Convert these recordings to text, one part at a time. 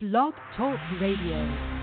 Blog Talk Radio.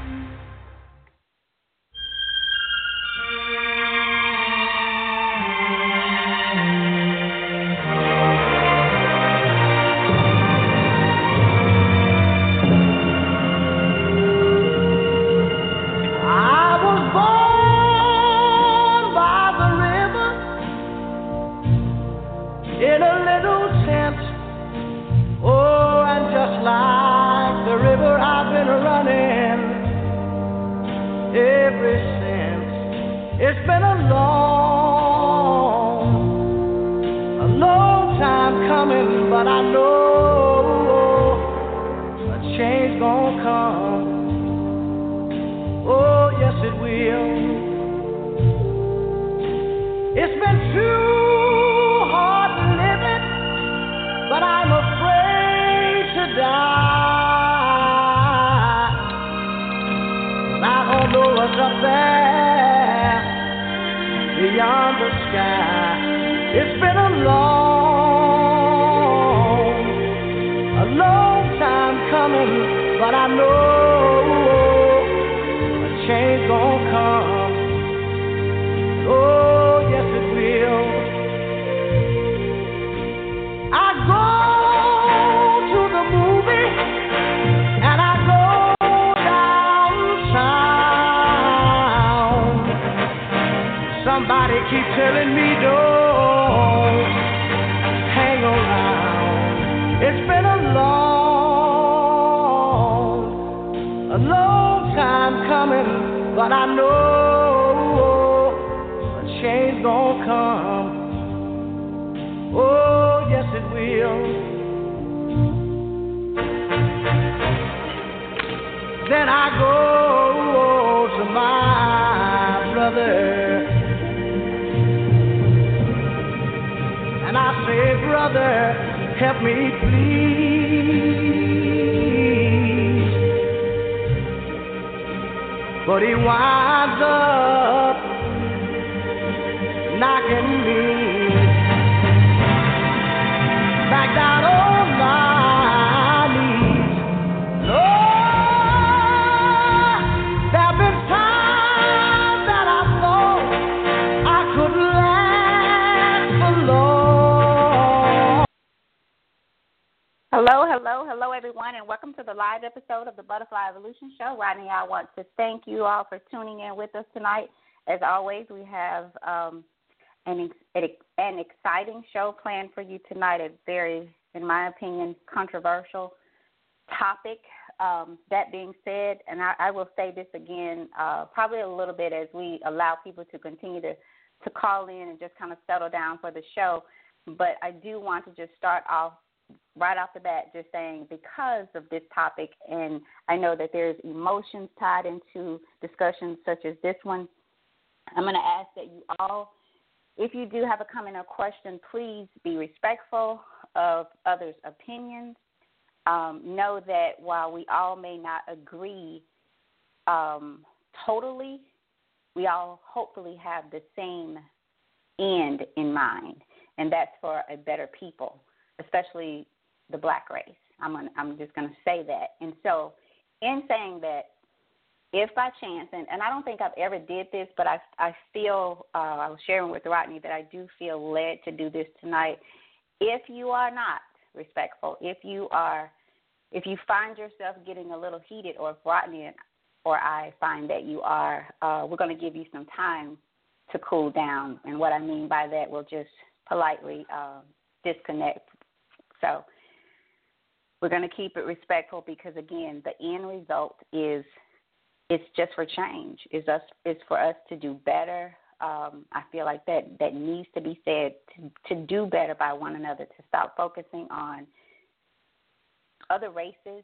Rodney, I want to thank you all for tuning in with us tonight. As always, we have um, an, an exciting show planned for you tonight. A very, in my opinion, controversial topic. Um, that being said, and I, I will say this again, uh, probably a little bit as we allow people to continue to, to call in and just kind of settle down for the show. But I do want to just start off right off the bat just saying because of this topic and I know that there's emotions tied into discussions such as this one, I'm going to ask that you all if you do have a comment or question, please be respectful of others' opinions. Um, know that while we all may not agree um, totally, we all hopefully have the same end in mind, and that's for a better people, especially the black race. I'm gonna, I'm just going to say that. And so, in saying that, if by chance, and, and I don't think I've ever did this, but I, I feel, uh, I was sharing with Rodney that I do feel led to do this tonight. If you are not respectful, if you are, if you find yourself getting a little heated, or if Rodney and, or I find that you are, uh, we're going to give you some time to cool down. And what I mean by that, we'll just politely uh, disconnect. So we're going to keep it respectful because, again, the end result is it's just for change. It's us. It's for us to do better. Um, I feel like that that needs to be said to, to do better by one another. To stop focusing on other races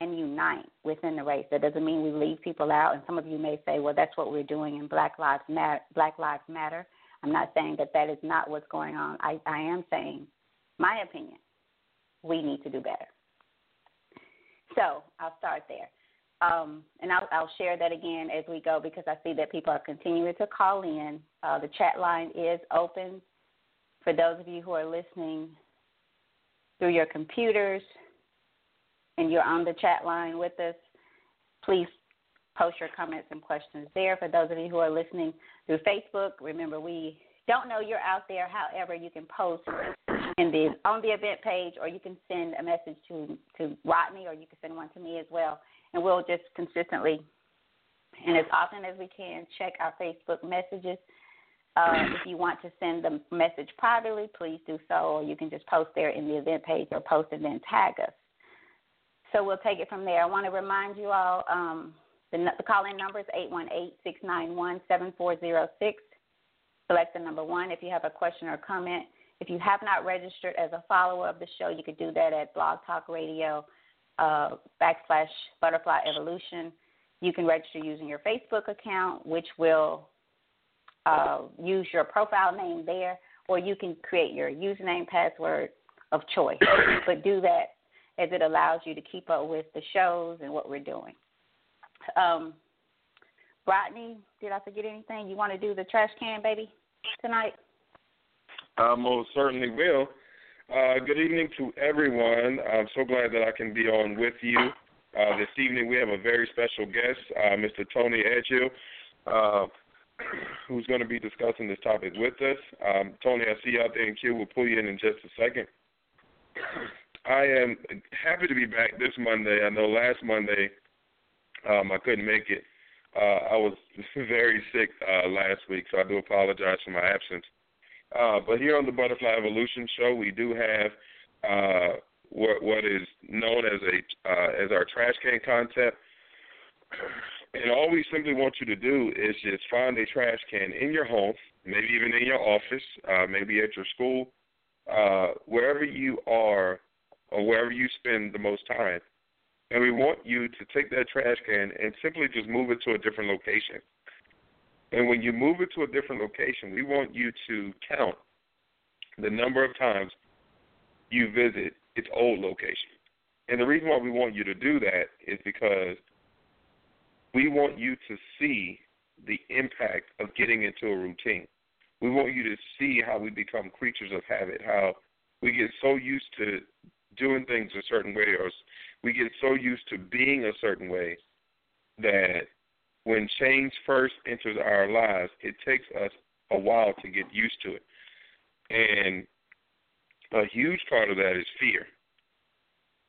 and unite within the race. That doesn't mean we leave people out. And some of you may say, "Well, that's what we're doing in Black Lives Matter." Black Lives Matter. I'm not saying that that is not what's going on. I, I am saying, my opinion, we need to do better. So I'll start there. Um, and I'll, I'll share that again as we go because I see that people are continuing to call in. Uh, the chat line is open for those of you who are listening through your computers and you're on the chat line with us, please post your comments and questions there. For those of you who are listening through Facebook, remember we don't know you're out there. However, you can post in the on the event page, or you can send a message to to Rodney, or you can send one to me as well, and we'll just consistently and as often as we can check our Facebook messages. Uh, if you want to send the message privately, please do so, or you can just post there in the event page or post and then tag us. So we'll take it from there. I want to remind you all um, the, the call in number is 818 691 7406. Select the number one if you have a question or comment. If you have not registered as a follower of the show, you could do that at Blog Talk Radio uh, backslash Butterfly Evolution. You can register using your Facebook account, which will uh, use your profile name there, or you can create your username password of choice. but do that as it allows you to keep up with the shows and what we're doing. Um, Rodney, did I forget anything? You want to do the trash can, baby, tonight? I most certainly will. Uh, good evening to everyone. I'm so glad that I can be on with you uh, this evening. We have a very special guest, uh, Mr. Tony Edghill, uh, who's going to be discussing this topic with us. Um, Tony, I see you out there in queue. We'll pull you in in just a second. I am happy to be back this Monday. I know last Monday um, I couldn't make it. Uh, I was very sick uh, last week, so I do apologize for my absence. Uh, but here on the Butterfly Evolution Show, we do have uh, what what is known as a uh, as our trash can concept. And all we simply want you to do is just find a trash can in your home, maybe even in your office, uh, maybe at your school, uh, wherever you are or wherever you spend the most time. And we want you to take that trash can and simply just move it to a different location. And when you move it to a different location, we want you to count the number of times you visit its old location. And the reason why we want you to do that is because we want you to see the impact of getting into a routine. We want you to see how we become creatures of habit, how we get so used to doing things a certain way, or we get so used to being a certain way that when change first enters our lives, it takes us a while to get used to it. And a huge part of that is fear.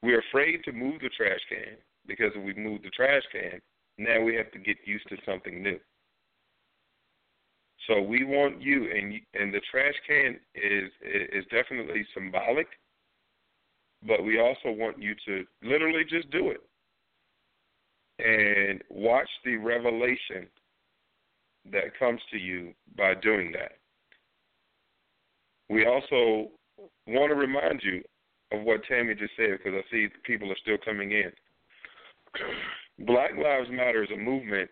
We're afraid to move the trash can because if we move the trash can, now we have to get used to something new. So we want you, and and the trash can is is definitely symbolic, but we also want you to literally just do it and watch the revelation that comes to you by doing that. We also want to remind you of what Tammy just said because I see people are still coming in. Black Lives Matter is a movement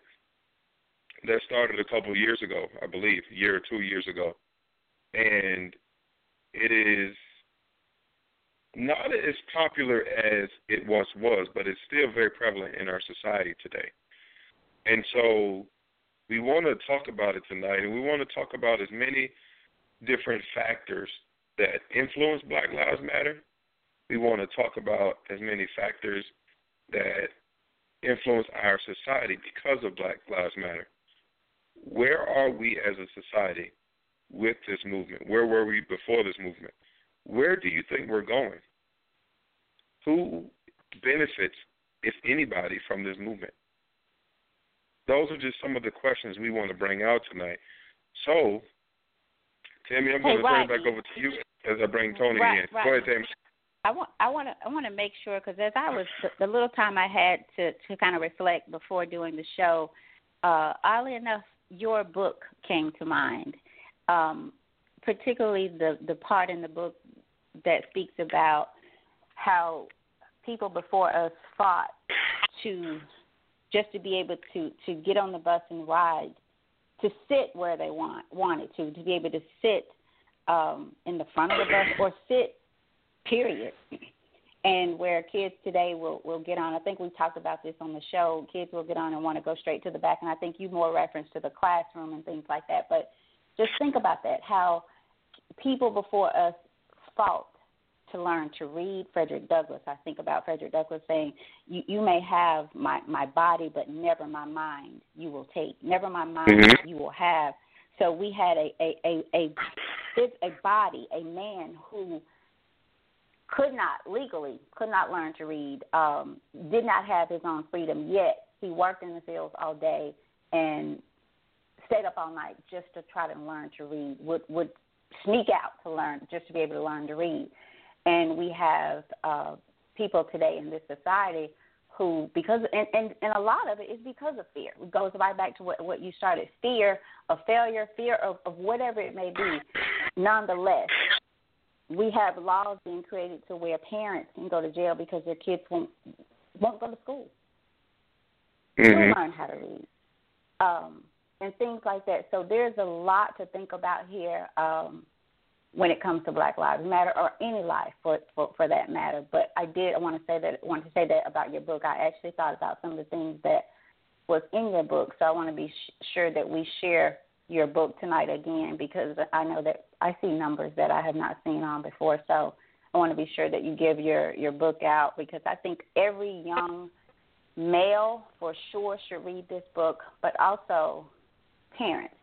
that started a couple of years ago, I believe, a year or two years ago. And it is not as popular as it once was, but it's still very prevalent in our society today. And so we want to talk about it tonight, and we want to talk about as many different factors that influence Black Lives Matter. We want to talk about as many factors that influence our society because of Black Lives Matter. Where are we as a society with this movement? Where were we before this movement? Where do you think we're going? Who benefits, if anybody, from this movement? Those are just some of the questions we want to bring out tonight. So, Tammy, I'm hey, going to turn it back over to you as I bring Tony right, in. Right. Go ahead, Tammy. I want I want to I want to make sure because as I was the, the little time I had to to kind of reflect before doing the show, uh, oddly enough, your book came to mind, um, particularly the the part in the book that speaks about how people before us fought to just to be able to to get on the bus and ride, to sit where they want wanted to, to be able to sit um, in the front of the bus or sit period. And where kids today will will get on, I think we talked about this on the show. Kids will get on and want to go straight to the back, and I think you more reference to the classroom and things like that. But just think about that: how people before us fought to learn to read. Frederick Douglass. I think about Frederick Douglass saying, "You you may have my my body, but never my mind. You will take. Never my mind. Mhm. You will have." So we had a a a a, it's a body, a man who could not legally could not learn to read, um, did not have his own freedom. Yet he worked in the fields all day and stayed up all night just to try to learn to read. Would would sneak out to learn just to be able to learn to read. And we have uh, people today in this society who, because and, and and a lot of it is because of fear. It goes right back to what what you started: fear of failure, fear of, of whatever it may be. Nonetheless, we have laws being created to where parents can go to jail because their kids won't won't go to school. Mhm. Will learn how to read, um, and things like that. So there's a lot to think about here um, when it comes to Black Lives Matter or any life for, for for that matter. But I did I want to say that want to say that about your book. I actually thought about some of the things that was in your book, so I want to be sh- sure that we share your book tonight again because I know that I see numbers that I have not seen on before. So I want to be sure that you give your your book out because I think every young male for sure should read this book, but also parents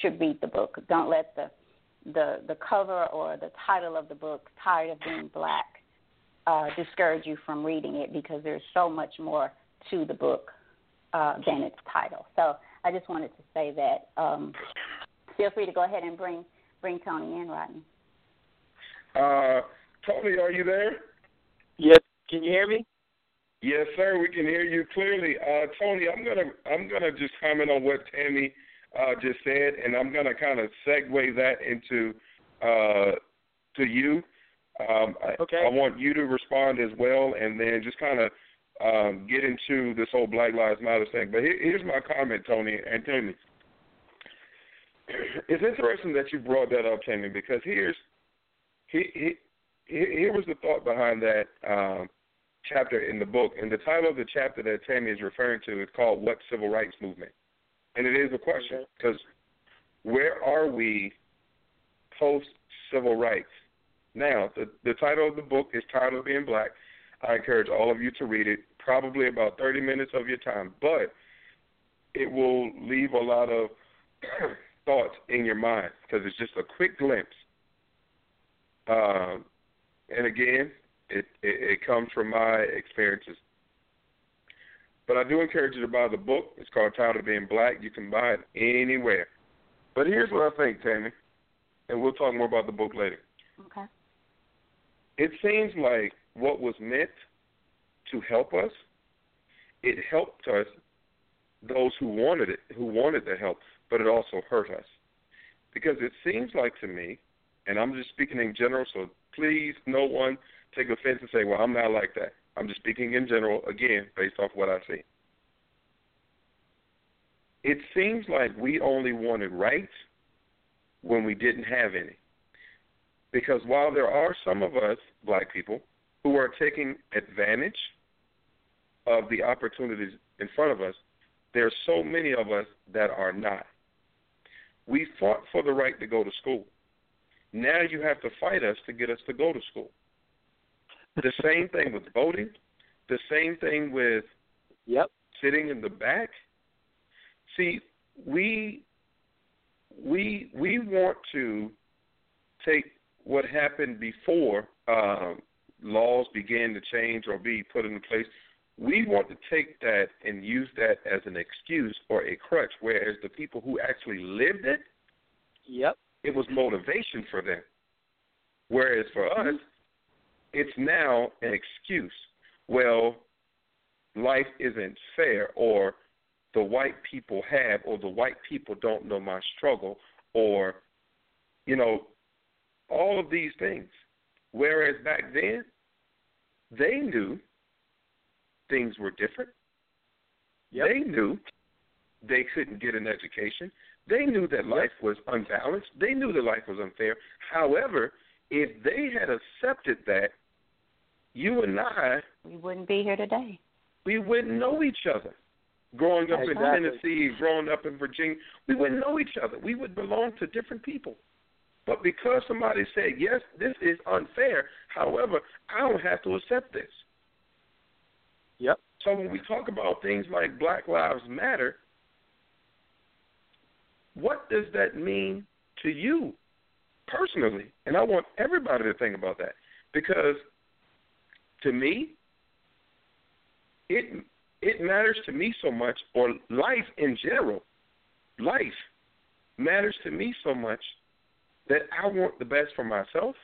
should read the book. Don't let the the the cover or the title of the book, "Tired of Being Black," uh, discourage you from reading it because there's so much more to the book uh, than its title. So I just wanted to say that. Um, feel free to go ahead and bring bring Tony in, Rodney. Uh, Tony, are you there? Yes. Can you hear me? Yes, sir. We can hear you clearly. Uh, Tony, I'm gonna I'm gonna just comment on what Tammy uh, just said, and I'm gonna kind of segue that into uh, to you. Um, I, Okay. I want you to respond as well, and then just kind of um, get into this whole Black Lives Matter thing. But here, here's my comment, Tony and Tammy. It's interesting that you brought that up, Tammy, because here's he, he, here was the thought behind that um, chapter in the book. And the title of the chapter that Tammy is referring to is called What Civil Rights Movement? And it is a question because where are we post civil rights? Now, the, the title of the book is of Being Black. I encourage all of you to read it, probably about 30 minutes of your time, but it will leave a lot of thoughts in your mind because it's just a quick glimpse. Um, and again, it, it, it comes from my experiences. But I do encourage you to buy the book. It's called Tired of Being Black. You can buy it anywhere. But here's what I think, Tammy, and we'll talk more about the book later. Okay. It seems like what was meant to help us, it helped us, those who wanted it, who wanted the help, but it also hurt us. Because it seems like to me, and I'm just speaking in general, so please, no one take offense and say, well, I'm not like that. I'm just speaking in general, again, based off what I see. It seems like we only wanted rights when we didn't have any. Because while there are some of us, black people, who are taking advantage of the opportunities in front of us, there are so many of us that are not. We fought for the right to go to school. Now you have to fight us to get us to go to school. The same thing with voting, the same thing with Yep. sitting in the back. See, we we we want to take what happened before um, laws began to change or be put into place. We want to take that and use that as an excuse or a crutch, whereas the people who actually lived it, Yep. it was motivation for them. Whereas for us, it's now an excuse. Well, life isn't fair, or the white people have, or the white people don't know my struggle, or, you know, all of these things. Whereas back then, they knew things were different. Yep. They knew they couldn't get an education. They knew that life was unbalanced. They knew that life was unfair. However, if they had accepted that, you and I, We wouldn't be here today. we wouldn't know each other. Growing up Exactly. in Tennessee, growing up in Virginia, we wouldn't know each other. We would belong to different people. But because somebody said, yes, this is unfair, however, I don't have to accept this. Yep. So when we talk about things like Black Lives Matter, what does that mean to you personally? And I want everybody to think about that because to me, it it matters to me so much, or life in general, life matters to me so much that I want the best for myself.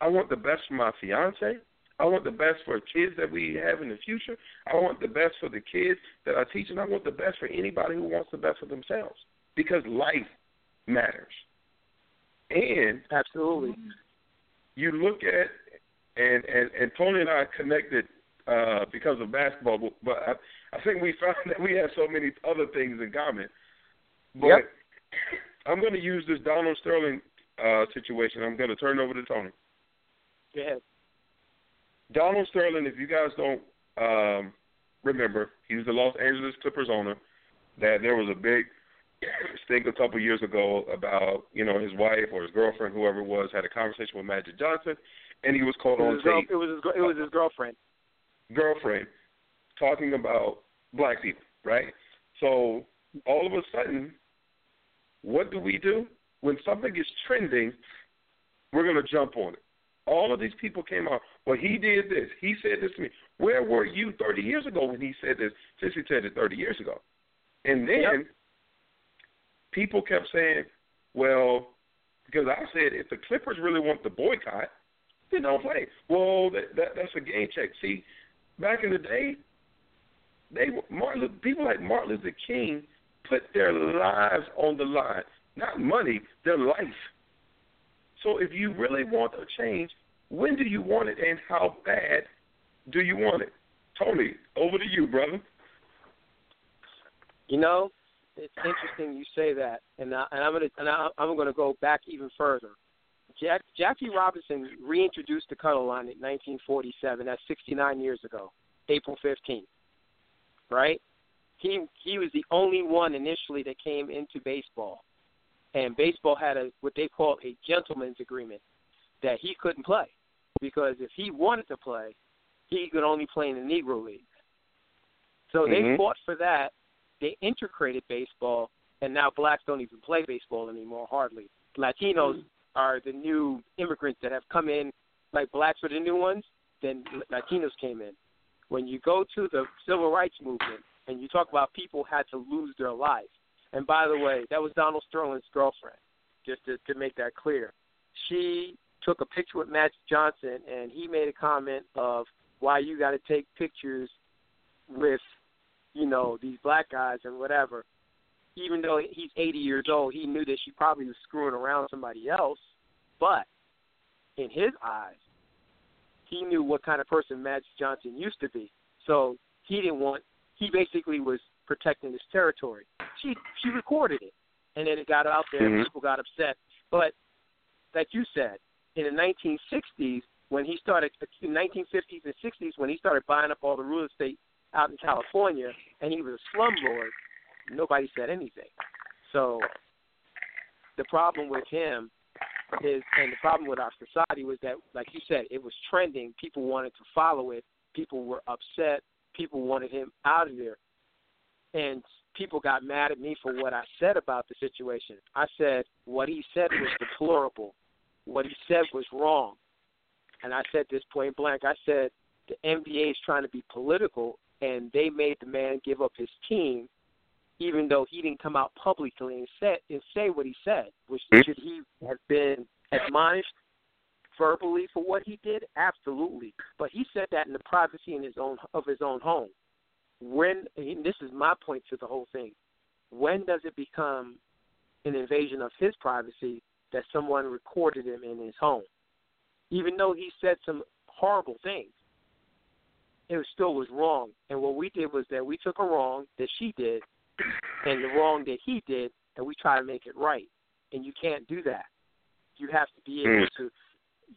I want the best for my fiance. I want the best for kids that we have in the future. I want the best for the kids that I teach, and I want the best for anybody who wants the best for themselves because life matters. And absolutely, you look at and and and Tony and I connected uh, because of basketball, but, but I, I think we found that we have so many other things in common. But yep. I'm going to use this Donald Sterling uh, situation. I'm going to turn it over to Tony. Ahead. Donald Sterling, if you guys don't um, remember, he was the Los Angeles Clippers owner. That there was a big stink a couple years ago about you know his wife or his girlfriend, whoever it was, had a conversation with Magic Johnson, and he was called was on tape. Girl, it was his, it was his girlfriend. Girlfriend talking about black people, right? So all of a sudden, what do we do when something is trending? We're going to jump on it. All of these people came out. Well, he did this. He said this to me. Where were you 30 years ago when he said this? Since he said it 30 years ago, and then yep. People kept saying, "Well, because I said if the Clippers really want the boycott, then don't play." Well, that, that that's a game check. See, back in the day, they Martin people like Martin Luther King put their lives on the line, not money, their life. So if you really want a change, when do you want it and how bad do you want it? Tony, over to you, brother. You know, it's interesting you say that, and I, and I'm gonna and I, I'm gonna go back even further. Jack, Jackie Robinson reintroduced the color line in 1947. That's 69 years ago, April 15th. Right? He he was the only one initially that came into baseball, and baseball had a what they call a gentleman's agreement that he couldn't play because if he wanted to play, he could only play in the Negro League. So mm-hmm. they fought for that. They integrated baseball, and now blacks don't even play baseball anymore, hardly. Latinos hmm. are the new immigrants that have come in, like blacks were the new ones, then Latinos came in. When you go to the civil rights movement and you talk about people had to lose their life, and by the way, that was Donald Sterling's girlfriend, just to, to make that clear. She took a picture with Magic Johnson, and he made a comment of why you got to take pictures with, you know, these black guys and whatever even though he's 80 years old, he knew that she probably was screwing around somebody else. But in his eyes, he knew what kind of person Magic Johnson used to be. So he didn't want. He basically was protecting his territory. She she recorded it, and then it got out there, mm-hmm. and people got upset. But like you said, in the 1960s, when he started, in 1950s and 60s, when he started buying up all the real estate out in California, and he was a slumlord nobody said anything. So the problem with him is, and the problem with our society was that, like you said, it was trending. People wanted to follow it. People were upset. People wanted him out of there. And people got mad at me for what I said about the situation. I said what he said was deplorable. What he said was wrong. And I said this point blank. I said the NBA is trying to be political, and they made the man give up his team even though he didn't come out publicly and say and say what he said. Which hmm? should he have been admonished verbally for what he did? Absolutely. But he said that in the privacy in his own of his own home. When and this is my point to the whole thing. When does it become an invasion of his privacy that someone recorded him in his home? Even though he said some horrible things, it still was wrong. And what we did was that we took a wrong that she did and the wrong that he did, and we try to make it right. And you can't do that. You have to be able mm. to.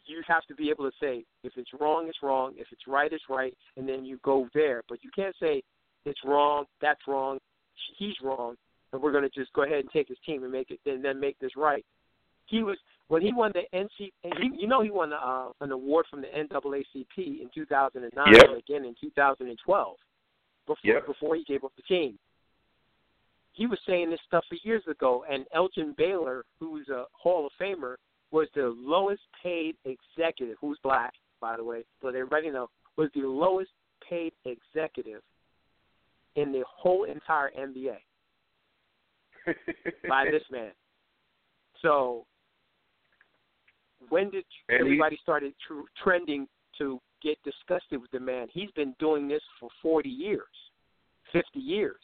You have to be able to say if it's wrong, it's wrong. If it's right, it's right, and then you go there. But you can't say it's wrong, that's wrong, he's wrong, and we're going to just go ahead and take his team and make it, and then make this right. He was when he won the NC, he, you know, he won uh, an award from the NAACP in 2009 Yep. and again in 2012 before Yep. before he gave up the team. He was saying this stuff for years ago, and Elgin Baylor, who's a Hall of Famer, was the lowest paid executive, who's black, by the way, so everybody know, was the lowest paid executive in the whole entire NBA by this man. So when did And he- everybody started tr- trending to get disgusted with the man? He's been doing this for 40 years, 50 years.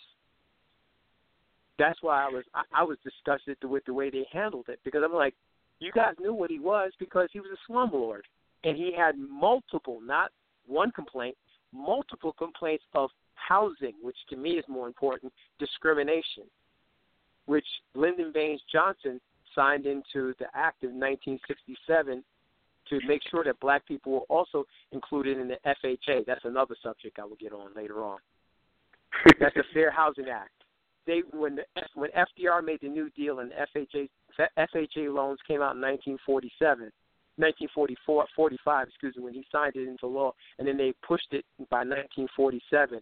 That's why I was I, I was disgusted with the way they handled it because I'm like, you guys knew what he was because he was a slumlord and he had multiple, not one complaint, multiple complaints of housing, which to me is more important, discrimination, which Lyndon Baines Johnson signed into the Act of 1967 to make sure that black people were also included in the FHA. That's another subject I will get on later on. That's the Fair Housing Act. They when the, when FDR made the New Deal and FHA FHA loans came out in 1947, 1944, 45, excuse me, when he signed it into law, and then they pushed it by 1947,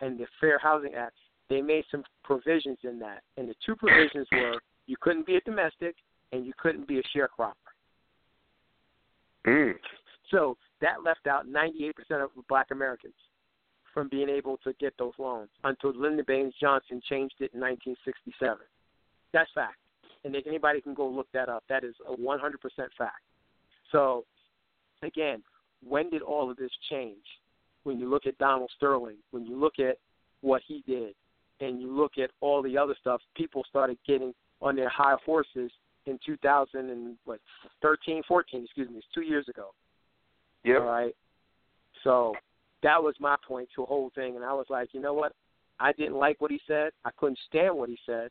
and the Fair Housing Act. They made some provisions in that, and the two provisions were you couldn't be a domestic and you couldn't be a sharecropper. mm. So that left out 98% of black Americans from being able to get those loans until Lyndon Baines Johnson changed it in 1967. That's fact. And if anybody can go look that up. That is a 100% fact. So, again, when did all of this change? When you look at Donald Sterling, when you look at what he did, and you look at all the other stuff, people started getting on their high horses in 2000 and what 13, 14, excuse me, it's two years ago. Yeah. All right. So that was my point to the whole thing, and I was like, you know what? I didn't like what he said. I couldn't stand what he said,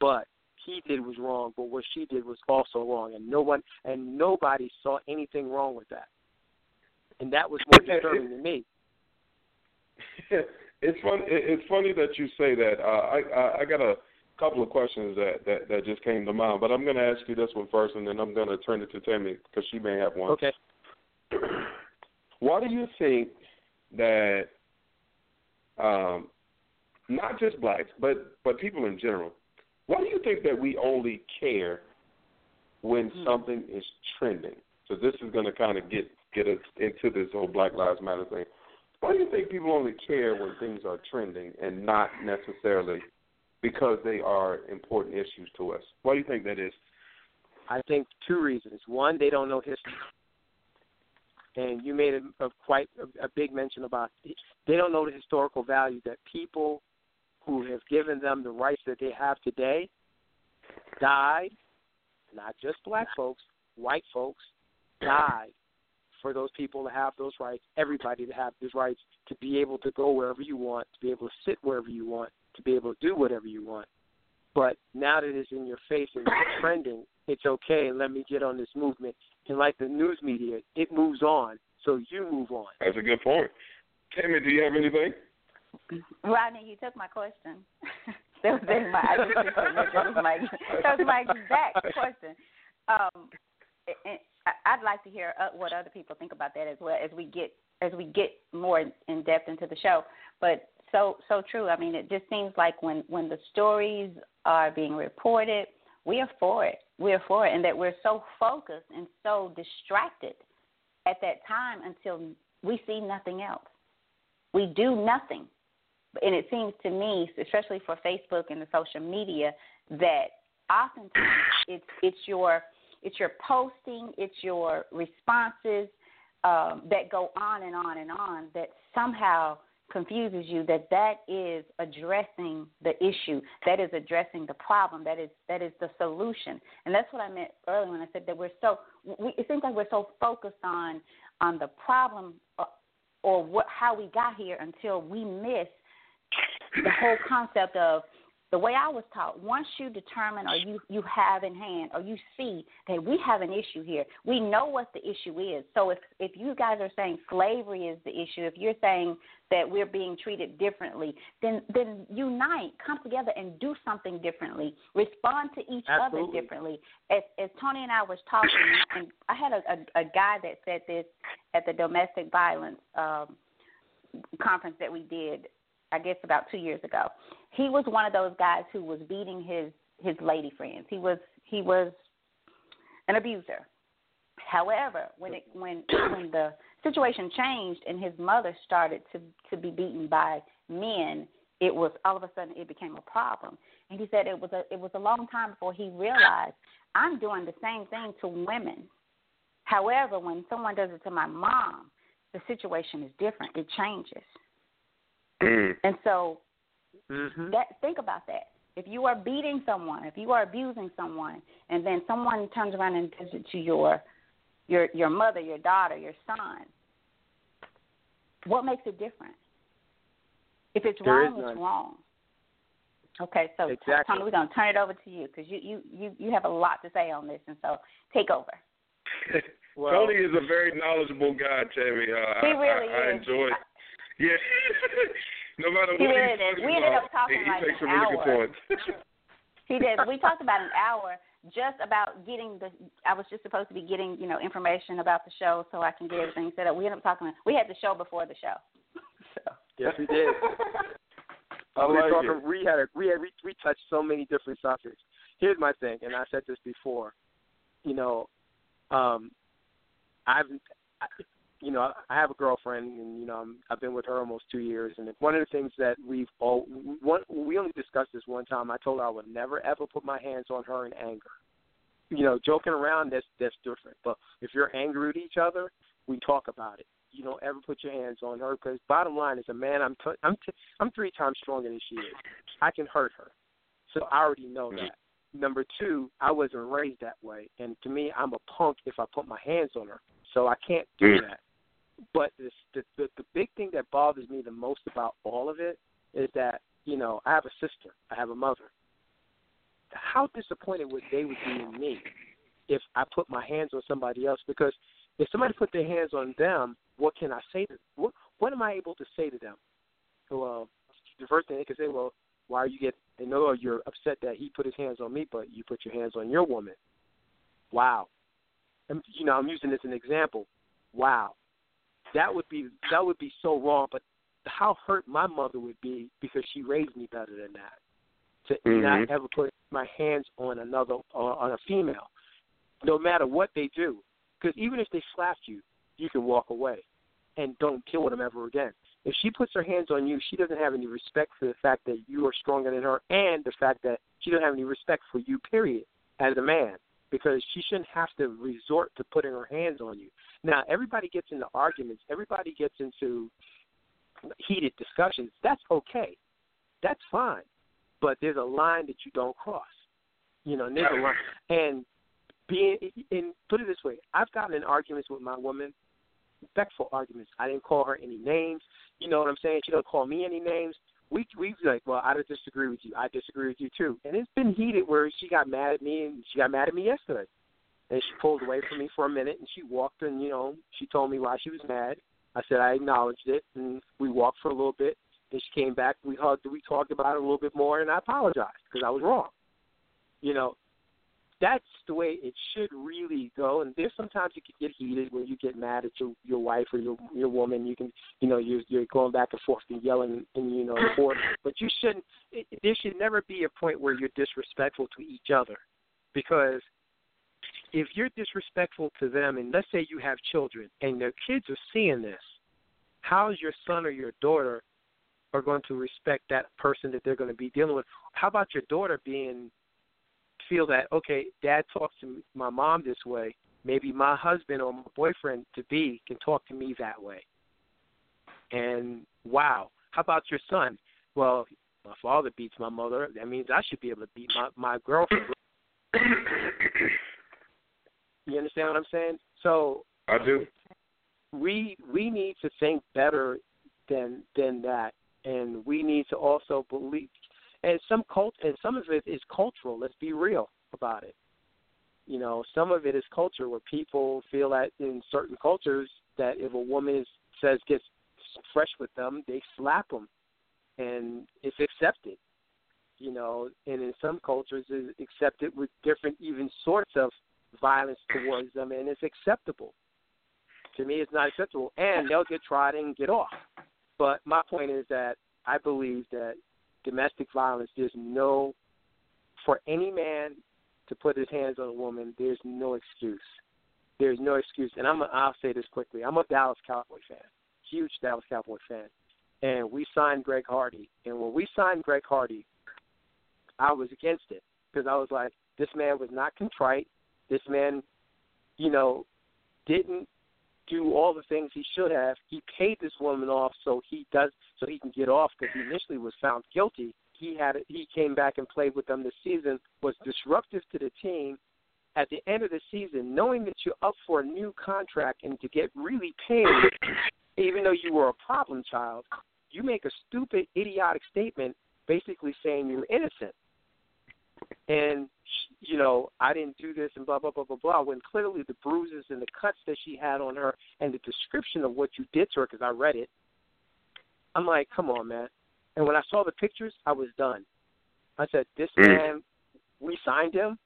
but he did was wrong. But what she did was also wrong, and no one and nobody saw anything wrong with that. And that was more disturbing to me. it's funny. It's funny that you say that. Uh, I, I I got a couple of questions that, that that just came to mind, but I'm going to ask you this one first, and then I'm going to turn it to Tammy because she may have one. Okay. Why do you think that um, not just blacks, but but people in general? Why do you think that we only care when Hmm. something is trending? So this is going to kind of get get us into this whole Black Lives Matter thing. Why do you think people only care when things are trending and not necessarily because they are important issues to us? Why do you think that is? I think two reasons. One, they don't know history, and you made a, a quite a, a big mention about they don't know the historical value that people who have given them the rights that they have today died. Not just black folks, white folks died for those people to have those rights. Everybody to have those rights to be able to go wherever you want, to be able to sit wherever you want, to be able to do whatever you want. But now that it's in your face and it's trending, it's okay. Let me get on this movement. And like the news media, it moves on, so you move on. That's a good point. Tammy, do you have anything? Rodney, you took my question. that was in my. I just didn't remember. That was my. That was my exact question. Um, and I- I'd like to hear uh, what other people think about that as well as we get as we get more in depth into the show. But so so true. I mean, it just seems like when when the stories are being reported, we are for it. We are for it, and that we're so focused and so distracted at that time until we see nothing else. We do nothing and it seems to me, especially for Facebook and the social media, that oftentimes it's it's your it's your posting, it's your responses um, that go on and on and on that somehow confuses you that that is addressing the issue, that is addressing the problem, that is that is the solution, and that's what I meant earlier when I said that we're so. We, it seems like we're so focused on on the problem or, or what how we got here until we miss the whole concept of the way I was taught, once you determine or you, you have in hand or you see that we have an issue here, we know what the issue is. So if if you guys are saying slavery is the issue, if you're saying that we're being treated differently, then then unite, come together and do something differently. Respond to each Absolutely. other differently. As as Tony and I was talking, and I had a, a, a guy that said this at the domestic violence um, conference that we did I guess about two years ago. He was one of those guys who was beating his his lady friends. He was he was an abuser. However, when it when when the situation changed and his mother started to to be beaten by men, it was all of a sudden it became a problem. And he said it was a it was a long time before he realized I'm doing the same thing to women. However, when someone does it to my mom, the situation is different. It changes. Mm. And so Mm-hmm. that think about that. If you are beating someone, if you are abusing someone, and then someone turns around and does it to your your your mother, your daughter, your son, what makes it different? If it's There is wrong, it's wrong. Okay, so Exactly. Tony, we're gonna turn it over to you because you, you you you have a lot to say on this, and so take over. Well, Tony is a very knowledgeable guy, Tammy. Uh, He I, really I, I is. enjoy. Yeah. no matter what really he is. talks We ended about, up talking he, he like makes an some really good hour. points. He did. We talked about an hour just about getting the. I was just supposed to be getting you know information about the show so I can get everything set up. We ended up talking. We had the show before the show. So. yes, we did. I we like talking, we had a, we had we, we touched so many different subjects. Here's my thing, and I said this before. You know, um, I've, I, you know, I have a girlfriend, and you know, I'm, I've been with her almost two years. And one of the things that we've all, one, we only discussed this one time. I told her I would never ever put my hands on her in anger. You know, joking around that's that's different. But if you're angry with each other, we talk about it. You don't ever put your hands on her because bottom line is a man. I'm t- I'm t- I'm three times stronger than she is. I can hurt her, so I already know that. Number two, I wasn't raised that way, and to me, I'm a punk if I put my hands on her. So I can't do Mm. that. But this, the, the the big thing that bothers me the most about all of it is that you know I have a sister, I have a mother. How disappointed would they would be in me if I put my hands on somebody else? Because if somebody put their hands on them, what can I say to what what am I able to say to them? Well, the first thing they can say, well, why are you get? They know you're upset that he put his hands on me, but you put your hands on your woman. Wow. And, you know, I'm using this as an example. Wow, that would be that would be so wrong. But how hurt my mother would be because she raised me better than that. To Mhm. not ever put my hands on another or on a female, no matter what they do. Because even if they slapped you, you can walk away and don't kill them ever again. If she puts her hands on you, she doesn't have any respect for the fact that you are stronger than her, and the fact that she doesn't have any respect for you. Period, as a man, because she shouldn't have to resort to putting her hands on you. Now, everybody gets into arguments. Everybody gets into heated discussions. That's okay. That's fine. But there's a line that you don't cross. You know, and there's a line. And being, and put it this way, I've gotten in arguments with my woman, respectful arguments. I didn't call her any names. You know what I'm saying? She don't call me any names. We we like, well, I don't disagree with you. I disagree with you too. And it's been heated where she got mad at me, and she got mad at me yesterday. And she pulled away from me for a minute, and she walked, and you know, she told me why she was mad. I said I acknowledged it, and we walked for a little bit. Then she came back. We hugged. And we talked about it a little bit more, and I apologized because I was wrong. You know, that's the way it should really go. And there's sometimes you can get heated when you get mad at your your wife or your your woman. You can, you know, you're you're going back and forth and yelling and you know, forth. But you shouldn't. It, there should never be a point where you're disrespectful to each other, because if you're disrespectful to them, and let's say you have children and their kids are seeing this, how is your son or your daughter are going to respect that person that they're going to be dealing with? How about your daughter being feel that okay, dad talks to my mom this way, maybe my husband or my boyfriend to be can talk to me that way. And wow, how about your son? Well, my father beats my mother. That means I should be able to beat my my girlfriend. You understand what I'm saying? So I do. we we need to think better than than that, and we need to also believe. And some cult and some of it is cultural. Let's be real about it. You know, some of it is culture where people feel that in certain cultures that if a woman is, says gets fresh with them, they slap them, and it's accepted. You know, and in some cultures, it's accepted with different even sorts of violence towards them, and it's acceptable. To me, it's not acceptable, and they'll get tried and get off. But my point is that I believe that domestic violence, there's no, for any man to put his hands on a woman, there's no excuse. There's no excuse. And I'm, a, I'll say this quickly. I'm a Dallas Cowboy fan, huge Dallas Cowboy fan, and we signed Greg Hardy. And when we signed Greg Hardy, I was against it because I was like, this man was not contrite. This man, you know, didn't do all the things he should have. He paid this woman off so he does so he can get off because he initially was found guilty. He had he came back and played with them this season was disruptive to the team. At the end of the season, knowing that you're up for a new contract and to get really paid, even though you were a problem child, you make a stupid, idiotic statement, basically saying you're innocent. And you know, I didn't do this and blah blah blah blah blah. When clearly the bruises and the cuts that she had on her and the description of what you did to her, because I read it, I'm like, come on, man. And when I saw the pictures, I was done. I said, this mm. man, we signed him.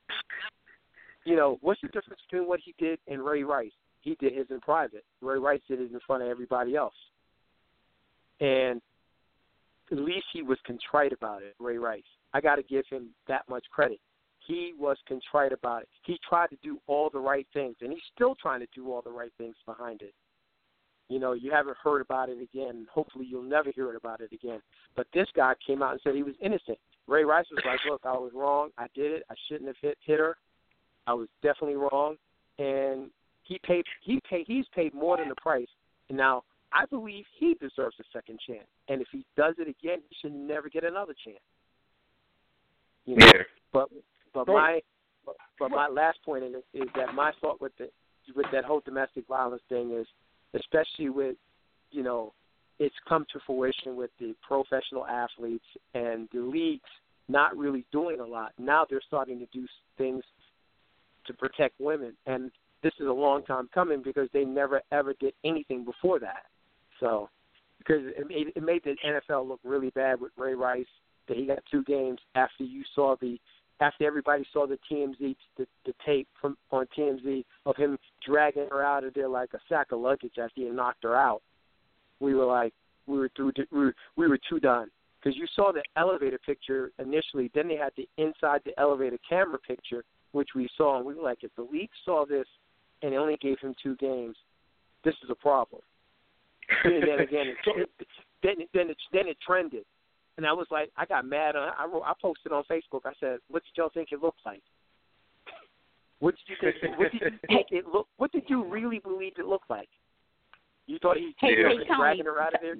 You know, what's the difference between what he did and Ray Rice? He did his in private. Ray Rice did it in front of everybody else. And at least he was contrite about it, Ray Rice. I got to give him that much credit. He was contrite about it. He tried to do all the right things, and he's still trying to do all the right things behind it. You know, you haven't heard about it again. Hopefully, you'll never hear about it again. But this guy came out and said he was innocent. Ray Rice was like, "Look, I was wrong. I did it. I shouldn't have hit hit her. I was definitely wrong." And he paid. He paid. He's paid more than the price. And now I believe he deserves a second chance. And if he does it again, he should never get another chance. You know, yeah. but but my but my last point in it is that my thought with the with that whole domestic violence thing is, especially with, you know, it's come to fruition with the professional athletes and the leagues not really doing a lot. Now they're starting to do things to protect women, and this is a long time coming because they never ever did anything before that. So, because it made, it made the NFL look really bad with Ray Rice that he got two games after you saw the after everybody saw the TMZ the, the tape from on TMZ of him dragging her out of there like a sack of luggage after he knocked her out, we were like we were through we were, we were too done. Because you saw the elevator picture initially, then they had the inside the elevator camera picture which we saw, and we were like, if the league saw this and they only gave him two games, this is a problem. and then again, it, then then it then it trended and I was like, I got mad. I wrote, I posted on Facebook. I said, "What did y'all think it looked like? What did you think? What did you think it look? What did you really believe it looked like? You thought he hey, yeah. hey, was Tony, dragging her out of there?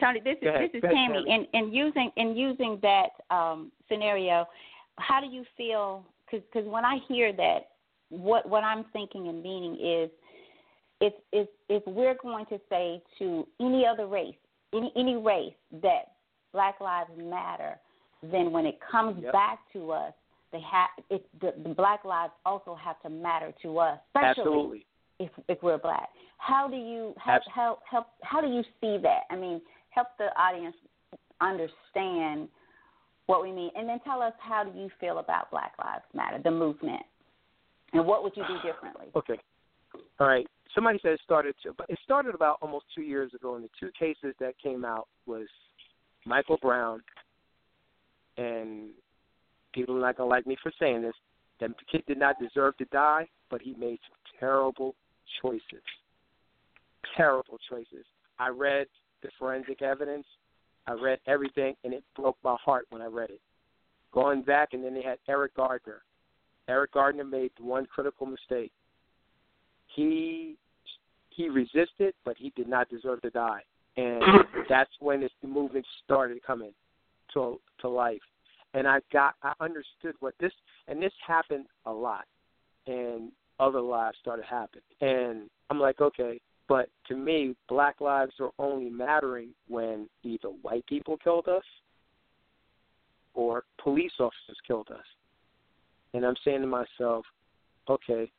Tony, this is ahead, this is Tammy, and and using and using that um, scenario, how do you feel? Because when I hear that, what what I'm thinking and meaning is, if if if we're going to say to any other race, any any race that Black Lives Matter, then when it comes yep. back to us, they have it, the, the Black lives also have to matter to us, especially Absolutely. if if we're black. How do you how, how help how do you see that? I mean, help the audience understand what we mean, and then tell us how do you feel about Black Lives Matter, the movement, and what would you do differently? Okay. All right. Somebody said it started. To, but it started about almost two years ago, and the two cases that came out was Michael Brown, and people are not gonna like me for saying this. That kid did not deserve to die, but he made some terrible choices. Terrible choices. I read the forensic evidence. I read everything, and it broke my heart when I read it. Going back, and then they had Eric Gardner. Eric Gardner made one critical mistake. He he resisted, but he did not deserve to die and that's when this, movement started coming to to life. And I got I understood what this and this happened a lot, and other lives started happening. And I'm like, okay, but to me, black lives are only mattering when either white people killed us or police officers killed us. And I'm saying to myself, okay,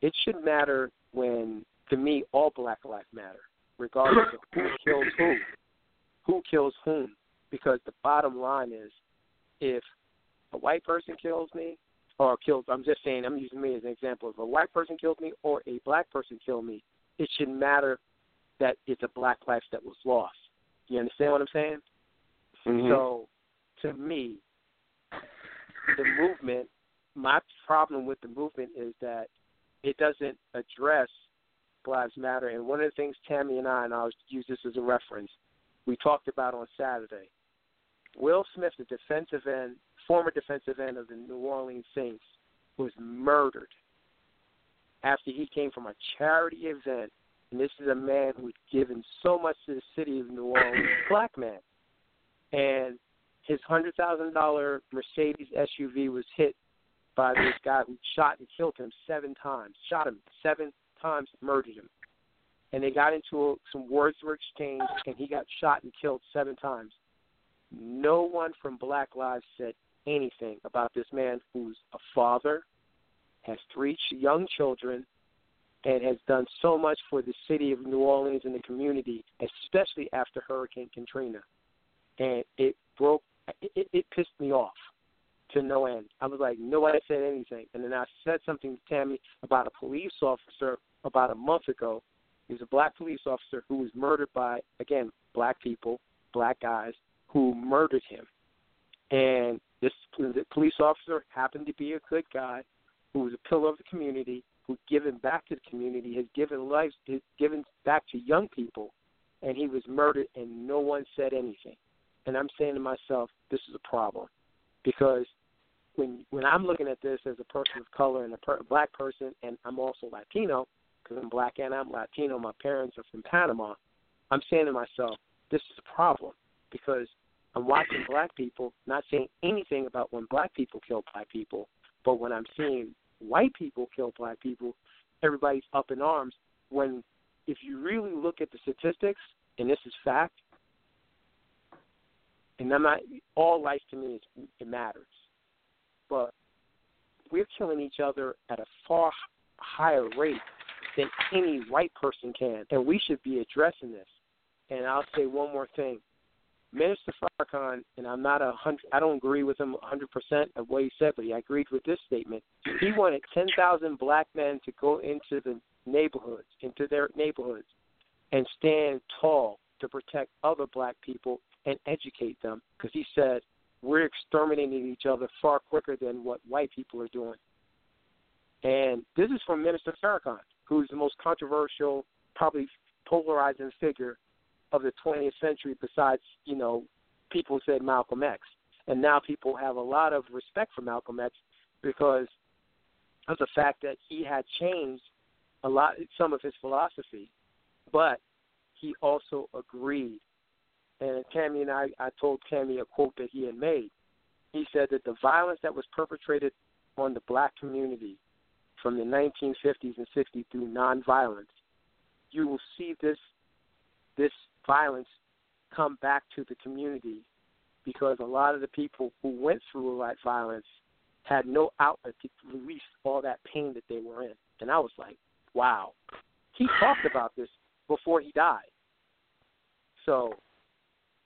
it should matter when, to me, all black lives matter, regardless of who kills who, who kills whom. Because the bottom line is, if a white person kills me, or kills, I'm just saying, I'm using me as an example. If a white person kills me or a black person killed me, it shouldn't matter that it's a black life that was lost. You understand what I'm saying? Mm-hmm. So, to me, the movement, my problem with the movement is that it doesn't address Lives Matter. And one of the things Tammy and I, and I'll use this as a reference, we talked about on Saturday. Will Smith, the defensive end, former defensive end of the New Orleans Saints, was murdered after he came from a charity event. And this is a man who's given so much to the city of New Orleans, black man. And his hundred thousand dollar Mercedes SUV was hit by this guy who shot and killed him seven times. Shot him seven times, murdered him. And they got into a, some words were exchanged, and he got shot and killed seven times. No one from Black Lives said anything about this man who's a father, has three young children, and has done so much for the city of New Orleans and the community, especially after Hurricane Katrina. And it broke, it, it pissed me off to no end. I was like, nobody said anything. And then I said something to Tammy about a police officer about a month ago. He was a black police officer who was murdered by, again, black people, black guys, who murdered him. And this police officer happened to be a good guy who was a pillar of the community, who given back to the community, has given life, has given back to young people, and he was murdered, and no one said anything. And I'm saying to myself, this is a problem, because when when I'm looking at this as a person of color and a per, black person, and I'm also Latino because I'm black and I'm Latino. My parents are from Panama. I'm saying to myself, this is a problem because I'm watching black people not saying anything about when black people kill black people, but when I'm seeing white people kill black people, everybody's up in arms. When if you really look at the statistics, and this is fact, and I'm not all life to me is, it matters, but we're killing each other at a far higher rate than any white person can, and we should be addressing this. And I'll say one more thing. Minister Farrakhan, and I'm not a hundred, I don't agree with him 100% of what he said, but he agreed with this statement. He wanted 10,000 black men to go into the neighborhoods, into their neighborhoods, and stand tall to protect other black people and educate them, because he said we're exterminating each other far quicker than what white people are doing. And this is from Minister Farrakhan, who's the most controversial, probably polarizing figure of the 20th century besides, you know, people said Malcolm X. And now people have a lot of respect for Malcolm X because of the fact that he had changed a lot some of his philosophy, but he also agreed. And Tammy and I, I told Tammy a quote that he had made. He said that the violence that was perpetrated on the black community from the 1950s and 60s through nonviolence, you will see this this violence come back to the community because a lot of the people who went through that violence had no outlet to release all that pain that they were in. And I was like, wow. He talked about this before he died. So,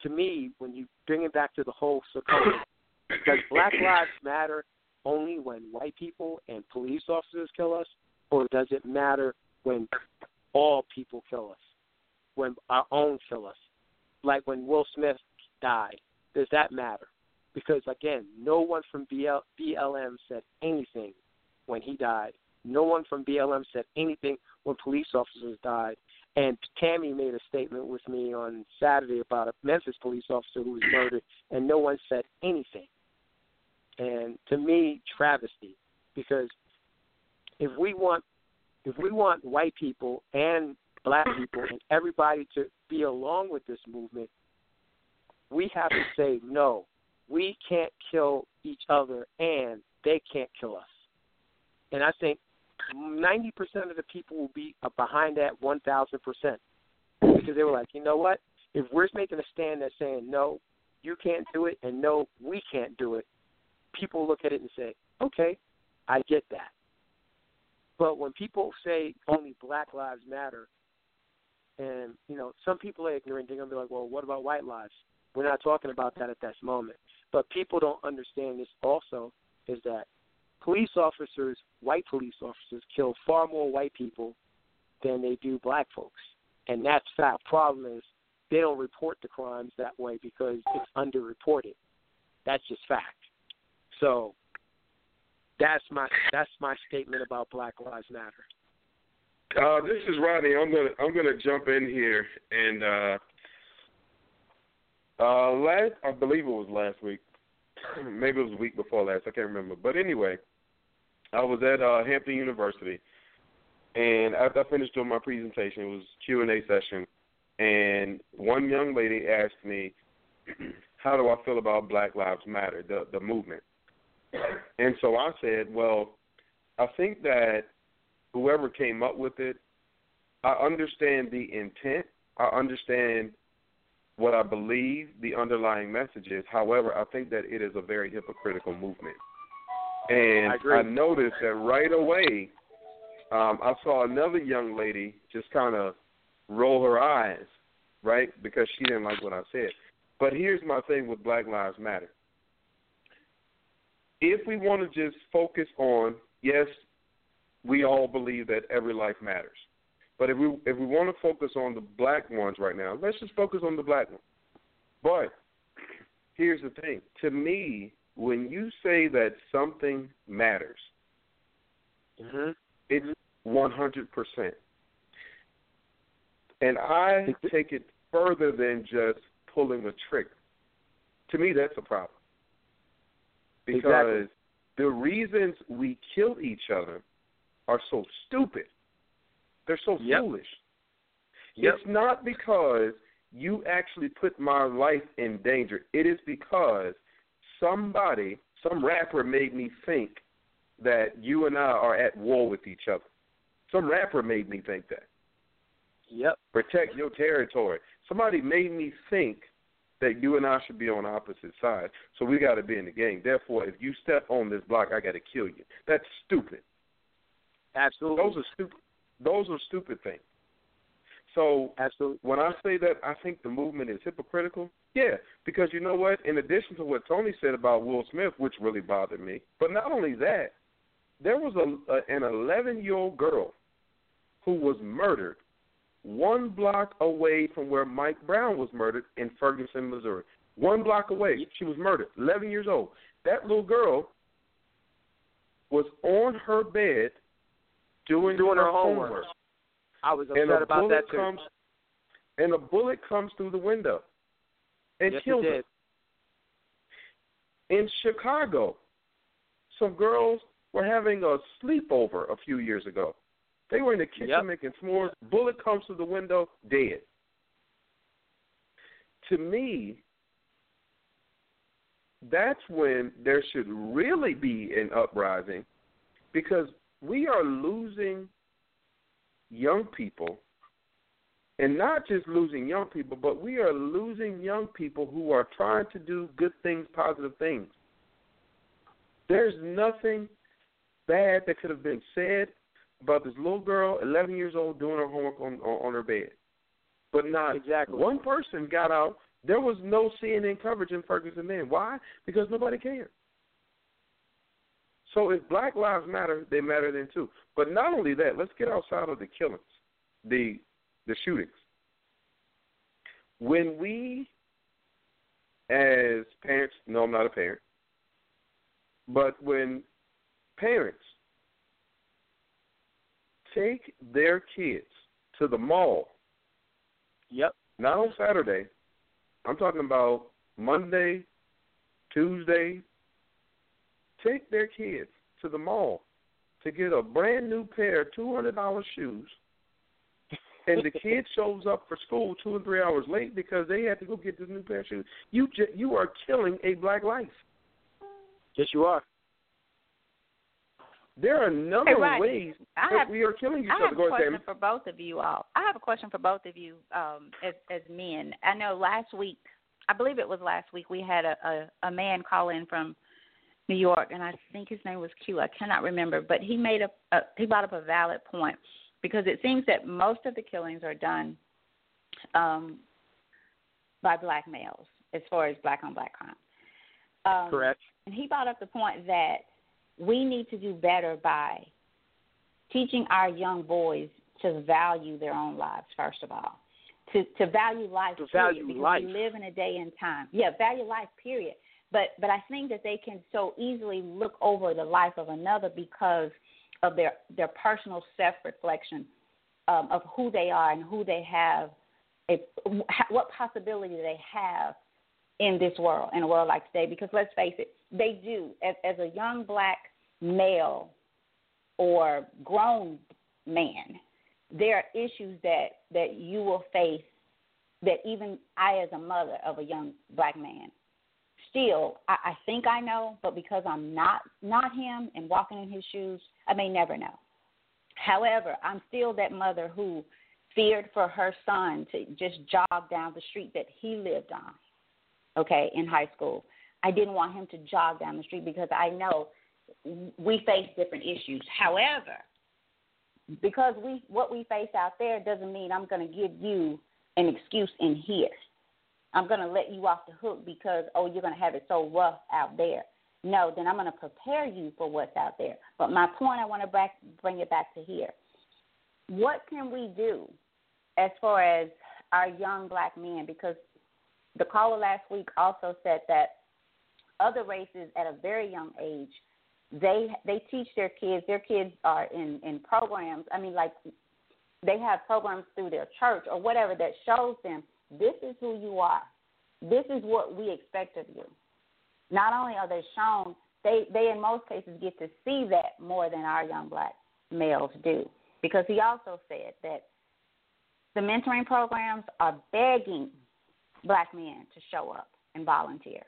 to me, when you bring it back to the whole circumference, does Black Lives Matter only when white people and police officers kill us, or does it matter when all people kill us? when our own kill us, like when Will Smith died. Does that matter? Because again, no one from BL, BLM said anything when he died. No one from BLM said anything when police officers died. And Tammy made a statement with me on Saturday about a Memphis police officer who was murdered, and no one said anything. And to me, travesty, because if we want if we want white people and black people and everybody to be along with this movement, we have to say no. We can't kill each other and they can't kill us. And I think 90% of the people will be behind that 1,000% because they were like, you know what? If we're making a stand that's saying no, you can't do it and no, we can't do it, people look at it and say, okay, I get that. But when people say only Black Lives Matter, and you know, some people are ignorant. They're gonna be like, "Well, what about white lives?" We're not talking about that at this moment. But people don't understand this. Also, is that police officers, white police officers, kill far more white people than they do black folks, and that's fact. Problem is, they don't report the crimes that way because it's underreported. That's just fact. So that's my that's my statement about Black Lives Matter. Uh, this is Rodney. I'm gonna I'm gonna jump in here and uh, uh, last I believe it was last week, maybe it was a week before last. I can't remember. But anyway, I was at uh, Hampton University, and after I finished doing my presentation, it was Q and A session, and one young lady asked me, "How do I feel about Black Lives Matter, the the movement?" And so I said, "Well, I think that whoever came up with it, I understand the intent. I understand what I believe the underlying message is. However, I think that it is a very hypocritical movement. And I, I noticed that right away, um, I saw another young lady just kind of roll her eyes, right, because she didn't like what I said. But here's my thing with Black Lives Matter. If we want to just focus on, yes, we all believe that every life matters. But if we if we want to focus on the black ones right now, let's just focus on the black ones. But here's the thing: to me, when you say that something matters, mm-hmm. it's one hundred percent. And I take it further than just pulling a trick. To me, that's a problem. Because exactly. the reasons we kill each other are so stupid. They're so yep. foolish. Yep. It's not because you actually put my life in danger. It is because somebody, some rapper made me think that you and I are at war with each other. Some rapper made me think that. Yep. Protect your territory. Somebody made me think that you and I should be on opposite sides. So we got to be in the game. Therefore, if you step on this block, I got to kill you. That's stupid. Absolutely. Those are stupid. Those are stupid things. So Absolutely. when I say that I think the movement is hypocritical, yeah, because you know what? In addition to what Tony said about Will Smith, which really bothered me, but not only that, there was a, a an 11 year old girl who was murdered one block away from where Mike Brown was murdered in Ferguson, Missouri. One block away, she was murdered. 11 years old. That little girl was on her bed doing, doing her, her homework. homework. I was and upset a about bullet that too. Comes, and a bullet comes through the window and yes, kills her. In Chicago, some girls were having a sleepover a few years ago. They were in the kitchen Yep. making s'mores. Bullet comes through the window, dead. To me, that's when there should really be an uprising because we are losing young people and not just losing young people, but we are losing young people who are trying to do good things, positive things. There's nothing bad that could have been said about this little girl, 11 years old, doing her homework on on, on her bed. But not Exactly. one person got out. There was no CNN coverage in Ferguson then. Why? Because nobody cared. So if Black Lives Matter, they matter then too. But not only that, let's get outside of the killings, the the shootings. When we, as parents, no, I'm not a parent, but when parents take their kids to the mall, Yep. not on Saturday, I'm talking about Monday, Tuesday, take their kids to the mall to get a brand new pair of two hundred dollar shoes and the kid shows up for school two and three hours late because they had to go get this new pair of shoes. You ju- you are killing a black life. Yes, you are. There are a number Hey, of ways I that have- we are killing each I other. have a question for both of you all. I have a question for both of you um, as as men. I know last week I believe it was last week. We had a, a a man call in from New York, and I think his name was Q. I cannot remember, but he made a, a he brought up a valid point because it seems that most of the killings are done um, by black males as far as black on black crime. Um, Correct. And he brought up the point that we need to do better by teaching our young boys to value their own lives first of all, to to value life. To period, value because life. we live in a day and time. Yeah, value life. Period. But but I think that they can so easily look over the life of another because of their their personal self reflection um, of who they are and who they have, a, what possibility they have in this world, in a world like today. Because let's face it, they do. As, as a young black male or grown man, there are issues that that you will face that even I, as a mother of a young black man, still I, I think I know, but because I'm not not him and walking in his shoes, I may never know. However, I'm still that mother who feared for her son to just jog down the street that he lived on. Okay, in high school, I didn't want him to jog down the street because I know we face different issues. However, because we what we face out there doesn't mean I'm going to give you an excuse in here. I'm going to let you off the hook because oh you're going to have it so rough out there. No, then I'm going to prepare you for what's out there. But my point I want to back, bring it back to here. What can we do as far as our young black men because the caller last week also said that other races at a very young age they they teach their kids their kids are in in programs i mean like they have programs through their church or whatever that shows them this is who you are. This is what we expect of you. Not only are they shown they they in most cases get to see that more than our young black males do. Because he also said that the mentoring programs are begging black men to show up and volunteer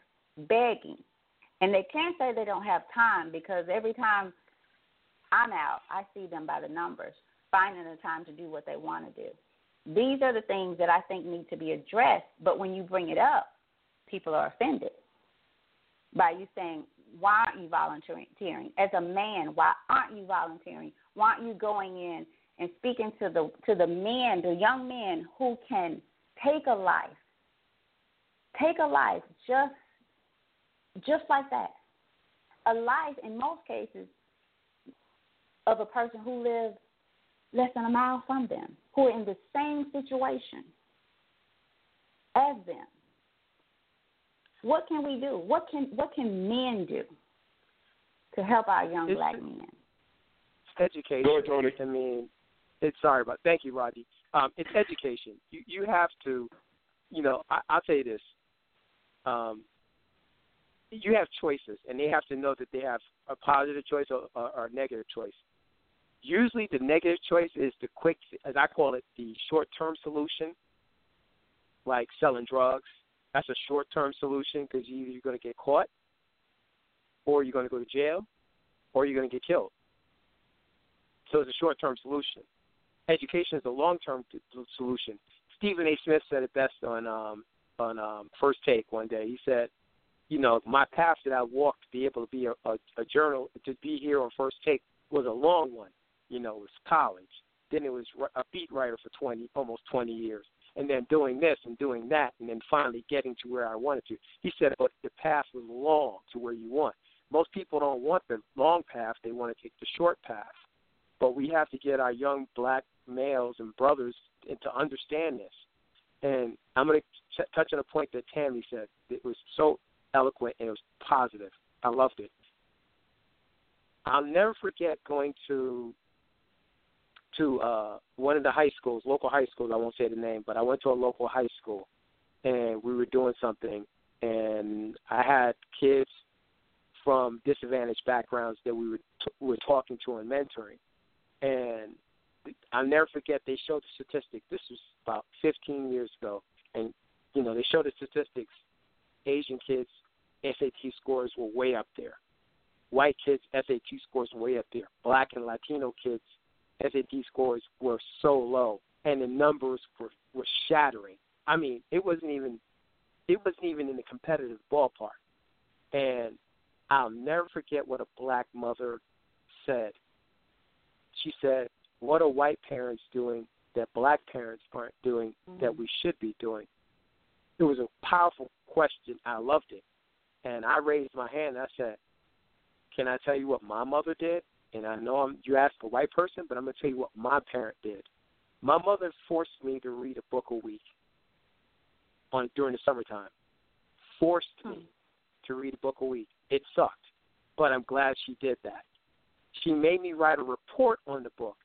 begging and they can't say they don't have time because every time I'm out, I see them by the numbers, finding the time to do what they want to do. These are the things that I think need to be addressed, but when you bring it up, people are offended by you saying, Why aren't you volunteering? As a man, why aren't you volunteering? Why aren't you going in and speaking to the to the men, the young men who can take a life, take a life just just like that. A life, in most cases, of a person who lives less than a mile from them, who are in the same situation as them. What can we do? What can what can men do to help our young It's- black men? education. Go ahead, Tony. I mean, it's sorry about. Thank you, Rodney. Um, it's education. You you have to, you know, I, I'll tell you this. Um, you have choices, and they have to know that they have a positive choice or, or, or a negative choice. Usually, the negative choice is the quick, as I call it, the short-term solution, like selling drugs. That's a short-term solution because you, you're going to get caught, or you're going to go to jail, or you're going to get killed. So it's a short-term solution. Education is a long-term t- solution. Stephen A. Smith said it best on um, on um, First Take one day. He said, "You know, my path that I walked to be able to be a, a, a journal to be here on First Take was a long one. You know, it was college. Then it was a beat writer for twenty, almost twenty years, and then doing this and doing that, and then finally getting to where I wanted to." He said, "But the path was long to where you want. Most people don't want the long path; they want to take the short path." but we have to get our young black males and brothers to understand this. And I'm going to t- touch on a point that Tammy said. It was so eloquent and it was positive. I loved it. I'll never forget going to to uh one of the high schools, local high schools. I won't say the name, but I went to a local high school, and we were doing something, and I had kids from disadvantaged backgrounds that we were t- were talking to and mentoring and I'll never forget they showed the statistics. This was about 15 years ago, and you know they showed the statistics. Asian kids SAT scores were way up there. White kids SAT scores were way up there. Black and Latino kids SAT scores were so low, and the numbers were were shattering. I mean, it wasn't even it wasn't even in the competitive ballpark. And I'll never forget what a black mother said. She said, "What are white parents doing that black parents aren't doing mm-hmm. that we should be doing?" It was a powerful question. I loved it, and I raised my hand. And I said, "Can I tell you what my mother did?" And I know I'm, you asked a white person, but I'm going to tell you what my parent did. My mother forced me to read a book a week on during the summertime. Forced me hmm. to read a book a week. It sucked, but I'm glad she did that. She made me write a report on the book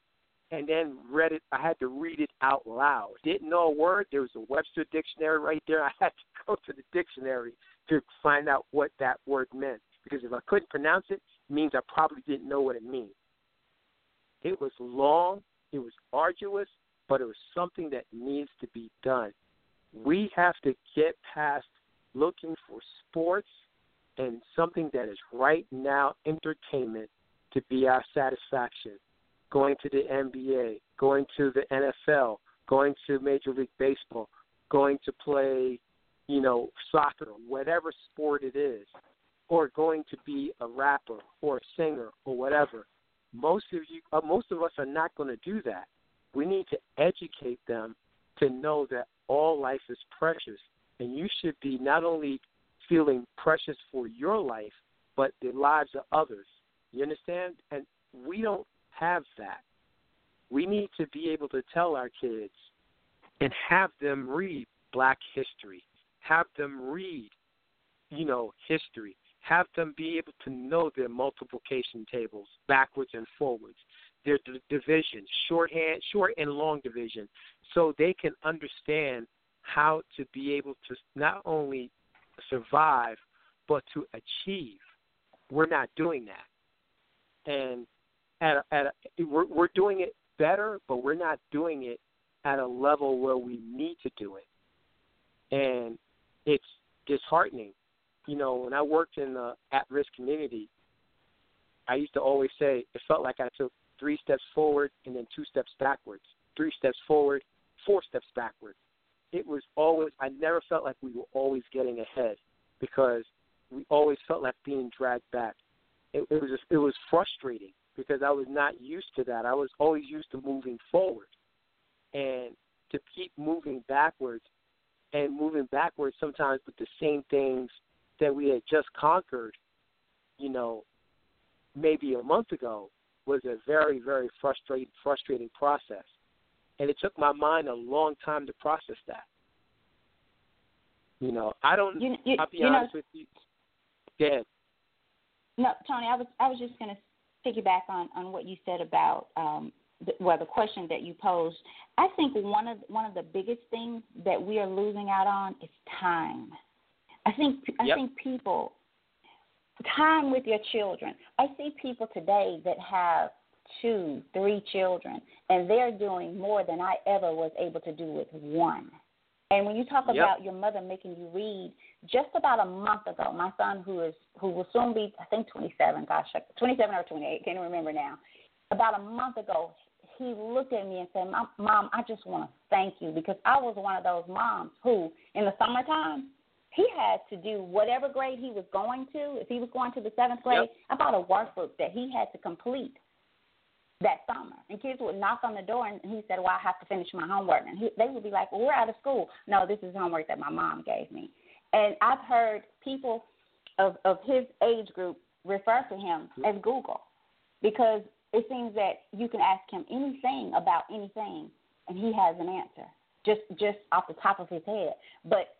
and then read it. I had to read it out loud. Didn't know a word. There was a Webster dictionary right there. I had to go to the dictionary to find out what that word meant because if I couldn't pronounce it, it means I probably didn't know what it means. It was long, it was arduous, but it was something that needs to be done. We have to get past looking for sports and something that is right now entertainment to be our satisfaction. Going to the NBA, going to the NFL, going to Major League Baseball, going to play, you know, soccer, whatever sport it is, or going to be a rapper or a singer or whatever. Most of you, uh, most of us are not going to do that. We need to educate them to know that all life is precious, and you should be not only feeling precious for your life, but the lives of others. You understand? And we don't have that. We need to be able to tell our kids and have them read black history, have them read, you know, history, have them be able to know their multiplication tables backwards and forwards, their d- division, shorthand, short and long division, so they can understand how to be able to not only survive, but to achieve. We're not doing that, and at a, at a, we're, we're doing it better, but we're not doing it at a level where we need to do it, and it's disheartening. You know, when I worked in the at-risk community, I used to always say it felt like I took three steps forward and then two steps backwards, three steps forward, four steps backwards it was always I never felt like we were always getting ahead because we always felt like being dragged back. It, it was just, it was frustrating because I was not used to that. I was always used to moving forward, and to keep moving backwards and moving backwards sometimes with the same things that we had just conquered, you know, maybe a month ago was a very very frustrating frustrating process and it took my mind a long time to process that. You know, I don't. You, you, I'll be honest know, with you. Dead. No, Tony, I was I was just going to piggyback on on what you said about um, the, well the question that you posed. I think one of one of the biggest things that we are losing out on is time. I think I yep. think people time with your children. I see people today that have two, three children, and they're doing more than I ever was able to do with one. And when you talk yep. about your mother making you read, just about a month ago, my son, who is who will soon be, I think, 27, gosh, 27 or 28, can't remember now. About a month ago, he looked at me and said, "Mom, I just want to thank you because I was one of those moms who, in the summertime, he had to do whatever grade he was going to. If he was going to the seventh grade, yep. about a workbook that he had to complete that summer. And kids would knock on the door, and he said, "Well, I have to finish my homework." And he, they would be like, "Well, we're out of school." No, this is homework that my mom gave me. And I've heard people of of his age group refer to him mm-hmm. as Google because it seems that you can ask him anything about anything, and he has an answer just just off the top of his head. But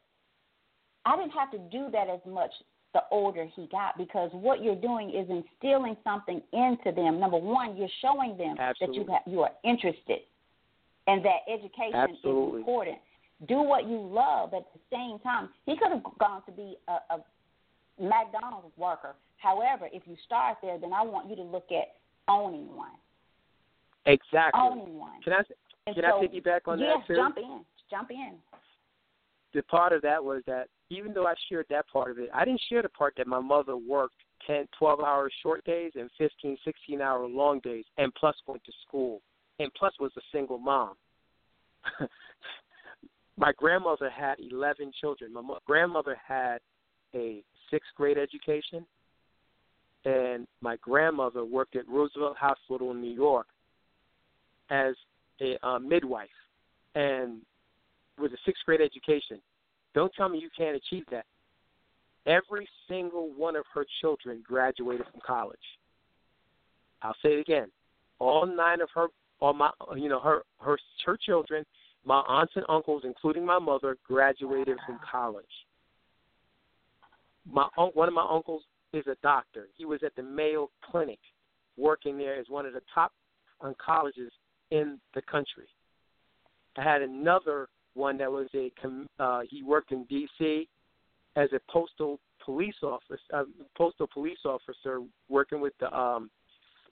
I didn't have to do that as much the older he got because what you're doing is instilling something into them. Number one, you're showing them Absolutely. that you have, you are interested and that education Absolutely. is important. Do what you love at the same time. He could have gone to be a, a McDonald's worker. However, if you start there, then I want you to look at owning one. Exactly. Owning one. Can I can so, I piggyback on yes, that Yes, jump in. Jump in. The part of that was that even though I shared that part of it, I didn't share the part that my mother worked 10, 12 hour short days and 15, 16 hour long days, and plus went to school, and plus was a single mom. my grandmother had 11 children. My mo- grandmother had a sixth grade education, and my grandmother worked at Roosevelt Hospital in New York as a uh, midwife and with a sixth grade education. Don't tell me you can't achieve that. Every single one of her children graduated from college. I'll say it again. All nine of her, all my, you know, her her her children, my aunts and uncles, including my mother, graduated from college. My one of my uncles is a doctor. He was at the Mayo Clinic, working there as one of the top oncologists in the country. I had another one that was a uh, he worked in D.C. as a postal police officer, uh, postal police officer working with the um,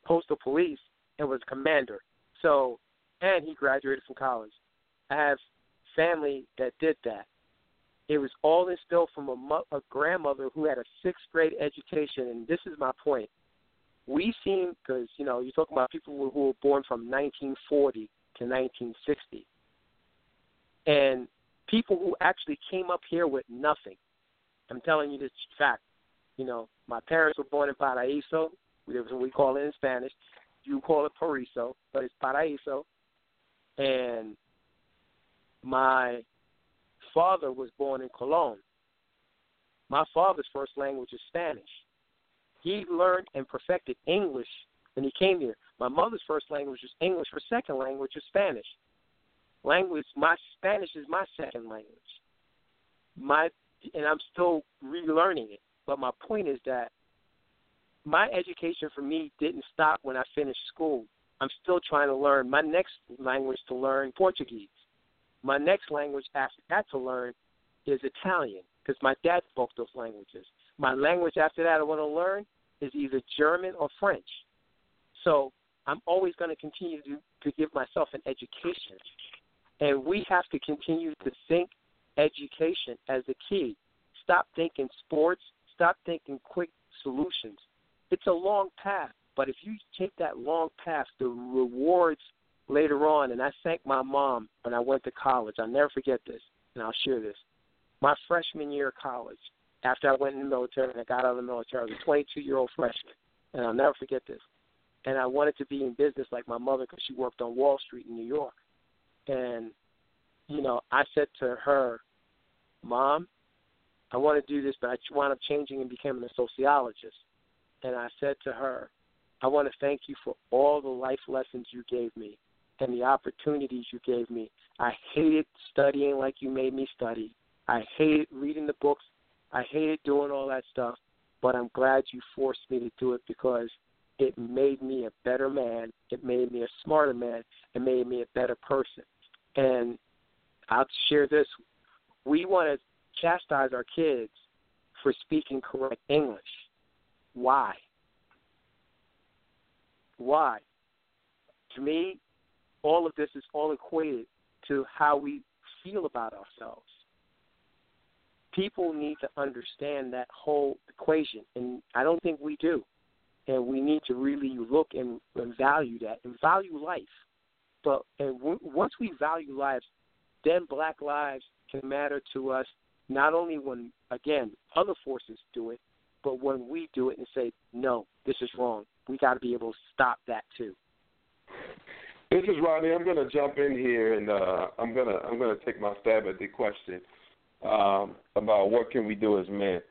postal police and was commander. So, and he graduated from college. I have family that did that. It was all instilled from a, mo- a grandmother who had a sixth grade education, and this is my point. We seem because you know you're talking about people who were born from 1940 to 1960 and people who actually came up here with nothing. I'm telling you this fact. You know, my parents were born in Paraíso. We call it in Spanish. You call it Paraiso, but it's Paraíso. And my father was born in Colón. My father's first language is Spanish. He learned and perfected English when he came here. My mother's first language is English. Her second language is Spanish language. My Spanish is my second language. My and I'm still relearning it. But my point is that my education for me didn't stop when I finished school. I'm still trying to learn my next language to learn Portuguese. My next language after that to learn is Italian because my dad spoke those languages. My language after that I want to learn is either German or French. So I'm always going to continue to, to give myself an education and we have to continue to think education as the key. Stop thinking sports. Stop thinking quick solutions. It's a long path, but if you take that long path, the rewards later on, and I thank my mom when I went to college. I'll never forget this, and I'll share this. My freshman year of college, after I went in the military and I got out of the military, I was a 22 year old freshman, and I'll never forget this. And I wanted to be in business like my mother because she worked on Wall Street in New York. And, you know, I said to her, Mom, I want to do this, but I wound up changing and becoming a sociologist. And I said to her, I want to thank you for all the life lessons you gave me and the opportunities you gave me. I hated studying like you made me study. I hated reading the books. I hated doing all that stuff. But I'm glad you forced me to do it because it made me a better man. It made me a smarter man. It made me a better person. And I'll share this. We want to chastise our kids for speaking correct English. Why? Why? To me, all of this is all equated to how we feel about ourselves. People need to understand that whole equation, and I don't think we do. And we need to really look and, and value that and value life. But and w- once we value lives, then Black lives can matter to us not only when again other forces do it, but when we do it and say no, this is wrong. We got to be able to stop that too. This is Ronnie. I'm going to jump in here and uh, I'm going to I'm going to take my stab at the question um, about what can we do as men.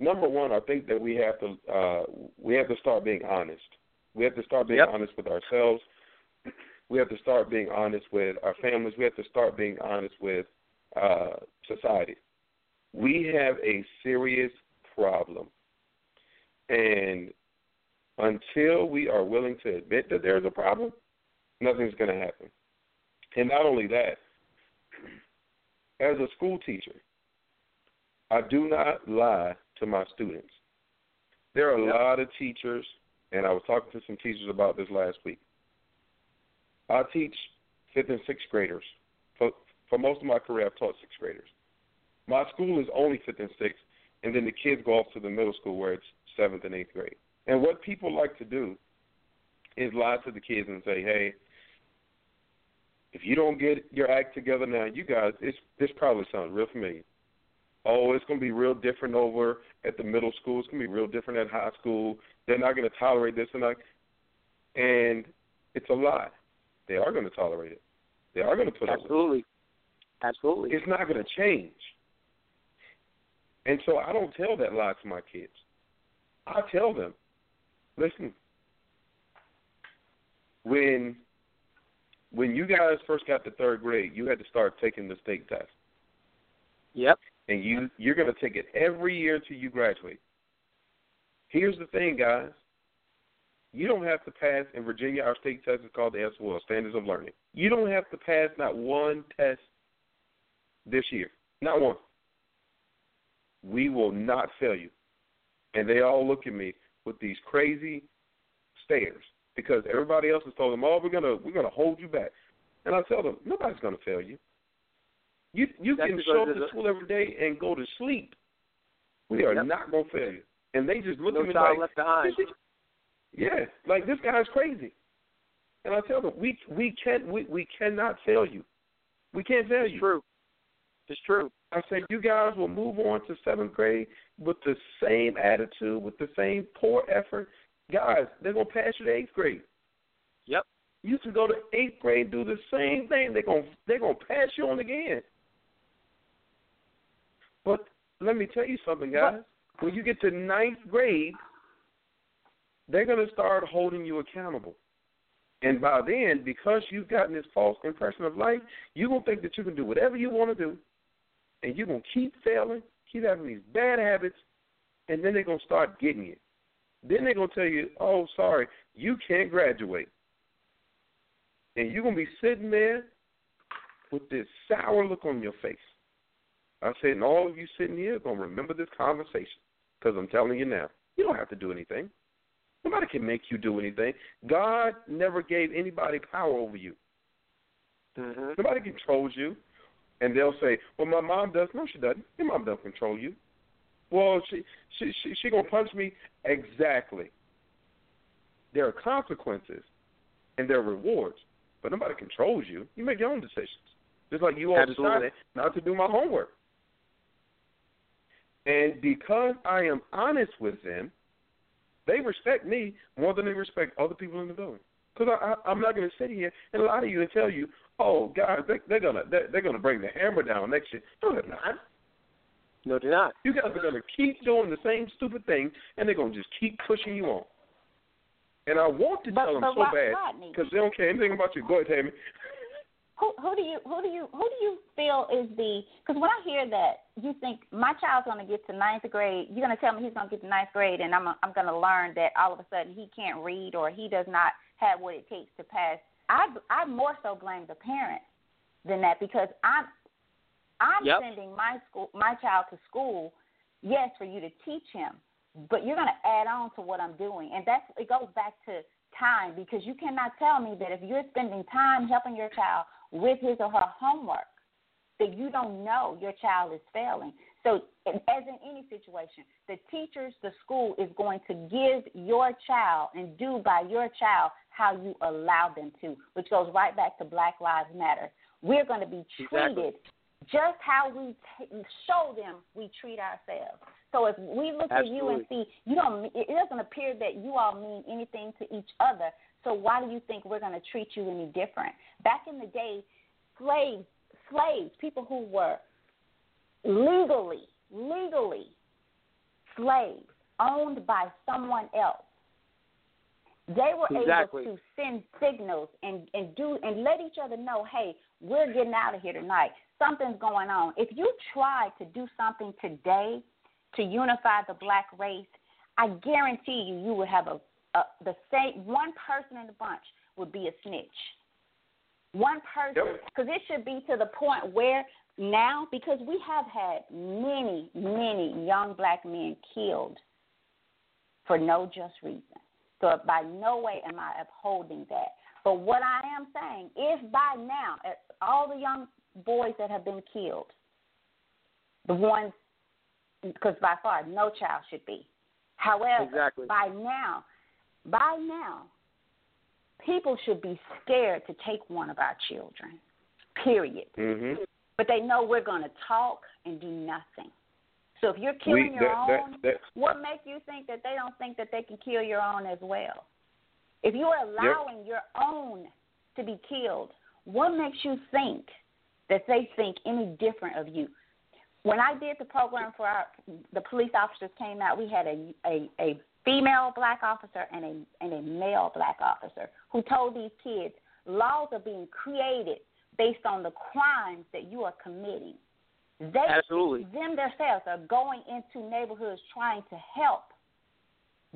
Number one, I think that we have to uh, we have to start being honest. We have to start being yep. honest with ourselves we have to start being honest with our families. We have to start being honest with uh, society. We have a serious problem. And until we are willing to admit that there's a problem, nothing's going to happen. And not only that, as a school teacher, I do not lie to my students. There are a lot of teachers, and I was talking to some teachers about this last week. I teach fifth and sixth graders. For for most of my career, I've taught sixth graders. My school is only fifth and sixth, and then the kids go off to the middle school where it's seventh and eighth grade. And what people like to do is lie to the kids and say, "Hey, If you don't get your act together now, you guys, it's this probably sounds real familiar. Oh, it's going to be real different over at the middle school. It's going to be real different at high school. They're not going to tolerate this and that. And it's a lie. They are going to tolerate it. They are going to put it. Absolutely. Absolutely. It's not going to change. And so I don't tell that lie to my kids. I tell them, listen, when when you guys first got to third grade, you had to start taking the state test. Yep. And you you're going to take it every year until you graduate. Here's the thing, guys. You don't have to pass in Virginia. Our state test is called the SOL, Standards of Learning. You don't have to pass not one test this year, not one. We will not fail you. And they all look at me with these crazy stares because everybody else has told them, "Oh, we're gonna we're gonna hold you back," and I tell them, nobody's gonna fail you. You you That's can show up to school every day and go to sleep. We are Yep. not gonna fail you. And they just look No at me like, left behind. "This yeah, like this guy's crazy. And I tell them, we we can't we we cannot fail you. We can't fail It's you. true. It's true. I said, you guys will move on to seventh grade with the same attitude, with the same poor effort. Guys, they're gonna pass you to eighth grade. Yep. You can go to eighth grade, do the same thing. They're gonna they're gonna pass you on again. But let me tell you something, guys. When you get to ninth grade, they're gonna start holding you accountable. And by then, because you've gotten this false impression of life, you're gonna think that you can do whatever you want to do, and you're gonna keep failing, keep having these bad habits, and then they're gonna start getting you. Then they're gonna tell you, "Oh, sorry, you can't graduate," and you're gonna be sitting there with this sour look on your face. I said, and all of you sitting here are gonna remember this conversation because I'm telling you now, you don't have to do anything. Nobody can make you do anything. God never gave anybody power over you. hmm Nobody controls you. And they'll say, "Well, my mom does." No, she doesn't. Your mom doesn't control you. Well, she she she, she gonna punch me exactly. There are consequences, and there are rewards, but nobody controls you. You make your own decisions. Just like you all Absolutely. decided not to do my homework. And because I am honest with them, they respect me more than they respect other people in the building. Because I, I, I'm not going to sit here and lie to you and tell you, oh, guys, they, they're gonna they're, they're gonna bring the hammer down next year. No, they're not. No, they're not. You guys are gonna keep doing the same stupid thing, and they're gonna just keep pushing you on. And I want to But- tell them so Rod- bad because they don't care anything about you. Go ahead, Tammy. Who who do you who do you who do you feel is the because when I hear that you think my child's going to get to ninth grade, you're going to tell me he's going to get to ninth grade, and I'm I'm going to learn that all of a sudden he can't read or he does not have what it takes to pass. I I more so blame the parents than that because I'm I'm Yep. sending my school my child to school, yes, for you to teach him, but you're going to add on to what I'm doing, and that's it goes back to time because you cannot tell me that if you're spending time helping your child with his or her homework, that you don't know your child is failing. So, as in any situation, the teachers, the school is going to give your child and do by your child how you allow them to, which goes right back to Black Lives Matter. We're going to be treated Exactly. just how we t- show them we treat ourselves. So if we look at you and see you don't, it doesn't appear that you all mean anything to each other. So why do you think we're going to treat you any different? Back in the day, slaves, slaves, people who were legally, legally slaves owned by someone else. They were Exactly. able to send signals and, and do and let each other know, hey, we're getting out of here tonight. Something's going on. If you try to do something today to unify the black race, I guarantee you, you would have a, a the same one person in the bunch would be a snitch. One person, Yep. because it should be to the point where now, because we have had many, many young black men killed for no just reason. So by no way am I upholding that. But what I am saying, if by now all the young boys that have been killed, the ones, because by far no child should be. However, Exactly. by now, by now, people should be scared to take one of our children. Period. Mhm. But they know we're going to talk and do nothing. So if you're killing We your that, that own, that what makes you think that they don't think that they can kill your own as well? If you're allowing your own to be killed, what makes you think that they think any different of you? When I did the program for our, the police officers came out, we had a, a, a female black officer and a, and a male black officer who told these kids laws are being created based on the crimes that you are committing. They Absolutely. them themselves are going into neighborhoods trying to help,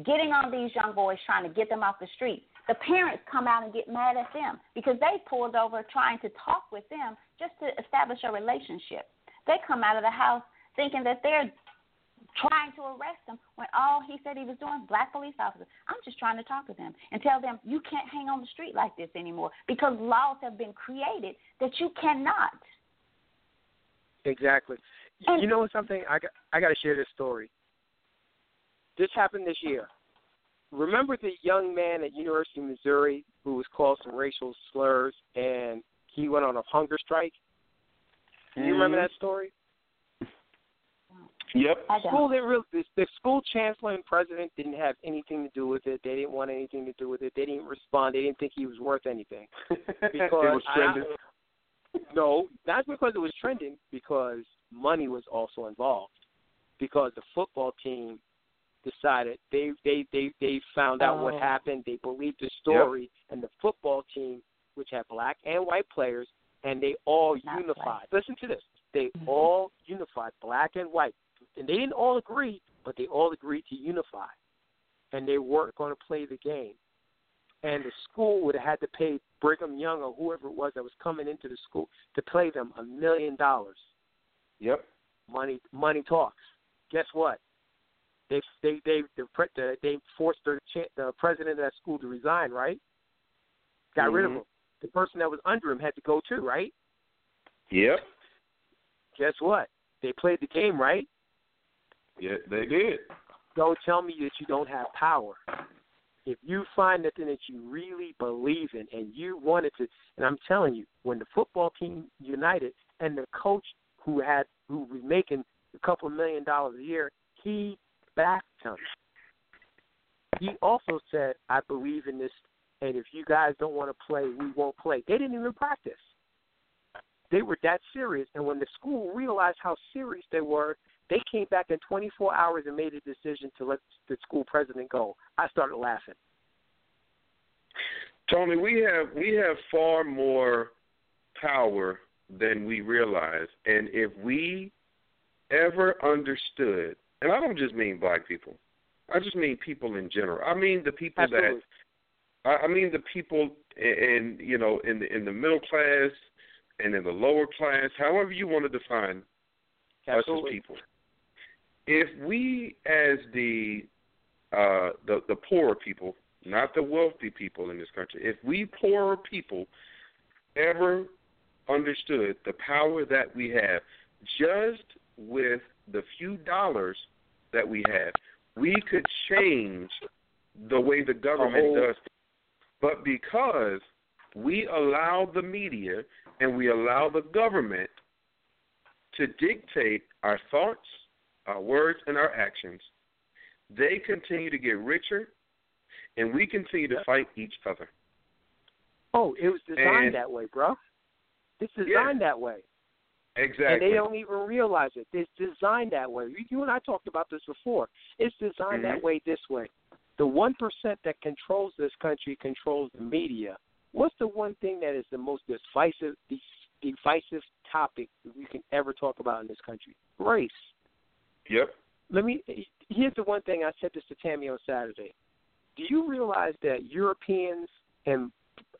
getting on these young boys, trying to get them off the street. The parents come out and get mad at them because they pulled over trying to talk with them just to establish a relationship. They come out of the house thinking that they're trying to arrest him when all he said he was doing, black police officers. I'm just trying to talk to them and tell them you can't hang on the street like this anymore because laws have been created that you cannot. Exactly. And- you know something? I got I got to share this story. This happened this year. Remember the young man at University of Missouri who was called some racial slurs and he went on a hunger strike? Do you remember Mhm. that story? Yep. I School didn't really. The, the school chancellor and president didn't have anything to do with it. They didn't want anything to do with it. They didn't respond. They didn't think he was worth anything. it Because was I- No, not because it was trending. Because money was also involved. Because the football team decided they they they they found out what Oh. happened. They believed the story, and the football team, which had black and white players, and they all Not unified. Listen to this. They Mhm. all unified, black and white, and they didn't all agree, but they all agreed to unify, and they weren't going to play the game. And the school would have had to pay Brigham Young or whoever it was that was coming into the school to play them a million dollars. Yep. Money, money talks. Guess what? They they they the, the, they forced the, cha- the president of that school to resign. Right? Got rid of Mhm. him. The person that was under him had to go too. Right? Yep. Guess what? They played the game right. Yeah, they did. Don't tell me that you don't have power. If you find something that you really believe in and you wanted to, and I'm telling you, when the football team united and the coach who had who was making a couple million dollars a year, he backed him. He also said, "I believe in this, and if you guys don't want to play, we won't play." They didn't even practice. They were that serious, and when the school realized how serious they were, they came back in 24 hours and made a decision to let the school president go. I started laughing. Tony, we have we have far more power than we realize, and if we ever understood, and I don't just mean black people, I just mean people in general. I mean the people Absolutely. that I I mean the people in you know in the in the middle class and in the lower class, however you want to define us as people. If we, as the uh, the the poorer people, not the wealthy people in this country, if we poorer people ever understood the power that we have, just with the few dollars that we have, we could change the way the government whole- does. But because we allow the media and we allow the government to dictate our thoughts, our words, and our actions, they continue to get richer, and we continue to fight each other. Oh, it was designed And- that way, bro. It's designed that way. Exactly. And they don't even realize it. It's designed that way. You- You and I talked about this before. It's designed that Mhm. way this way. The 1% that controls this country controls the media. What's the one thing that is the most divisive divisive topic that we can ever talk about in this country? Race. Yep. Let me here's the one thing I said this to Tammy on Saturday. Do you realize that Europeans and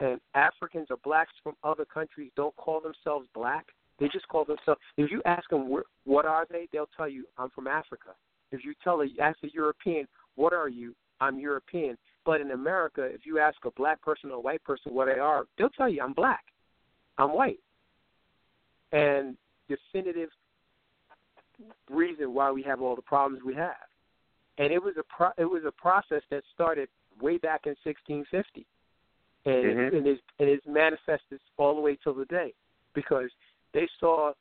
and Africans or blacks from other countries don't call themselves black? They just call themselves. If you ask them what are they, they'll tell you I'm from Africa. If you tell a ask a European what are you, I'm European. But in America, if you ask a black person or a white person what they are, they'll tell you I'm black, I'm white. And definitive reason why we have all the problems we have. And it was a pro- it was a process that started way back in 1650. and Mhm. and it's and it's manifested all the way till the day because they saw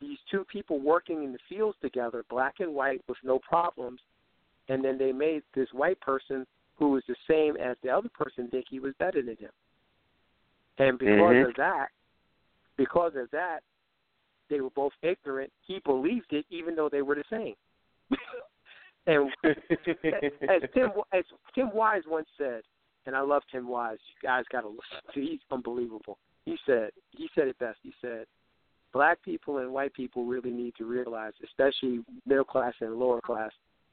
these two people working in the fields together, black and white, with no problems, and then they made this white person who was the same as the other person think he was better than him. And because Mhm. of that, because of that, they were both ignorant. He believed it, even though they were the same. and as Tim as Tim Wise once said, and I love Tim Wise. You guys got to listen to. He's unbelievable. He said he said it best. He said, "Black people and white people really need to realize, especially middle class and lower class,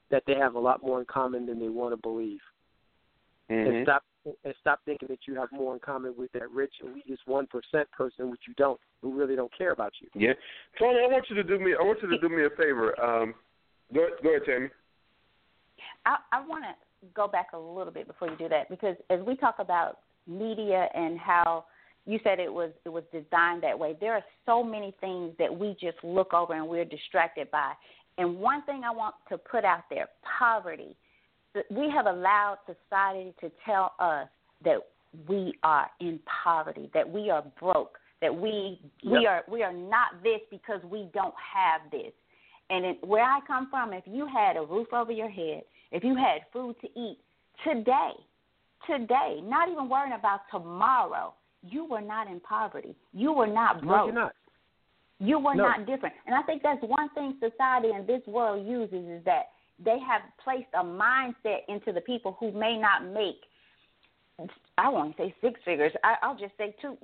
that they have a lot more in common than they want to believe, and Mhm. stop and stop thinking that you have more in common with that rich and elitist one percent person, which you don't, who really don't care about you." Yeah, Tony, I want you to do me. I want you to do me a favor. Um, go, go ahead, Tammy. I, I want to go back a little bit before you do that because as we talk about media and how you said it was it was designed that way, there are so many things that we just look over and we're distracted by. And one thing I want to put out there: poverty. We have allowed society to tell us that we are in poverty, that we are broke, that we we Yep. are we are not this because we don't have this. And it, where I come from, if you had a roof over your head, if you had food to eat today, today, not even worrying about tomorrow, you were not in poverty. You were not No, broke. you're not. You were No. not different. And I think that's one thing society in this world uses is that they have placed a mindset into the people who may not make I won't say six figures. I, I'll just say two,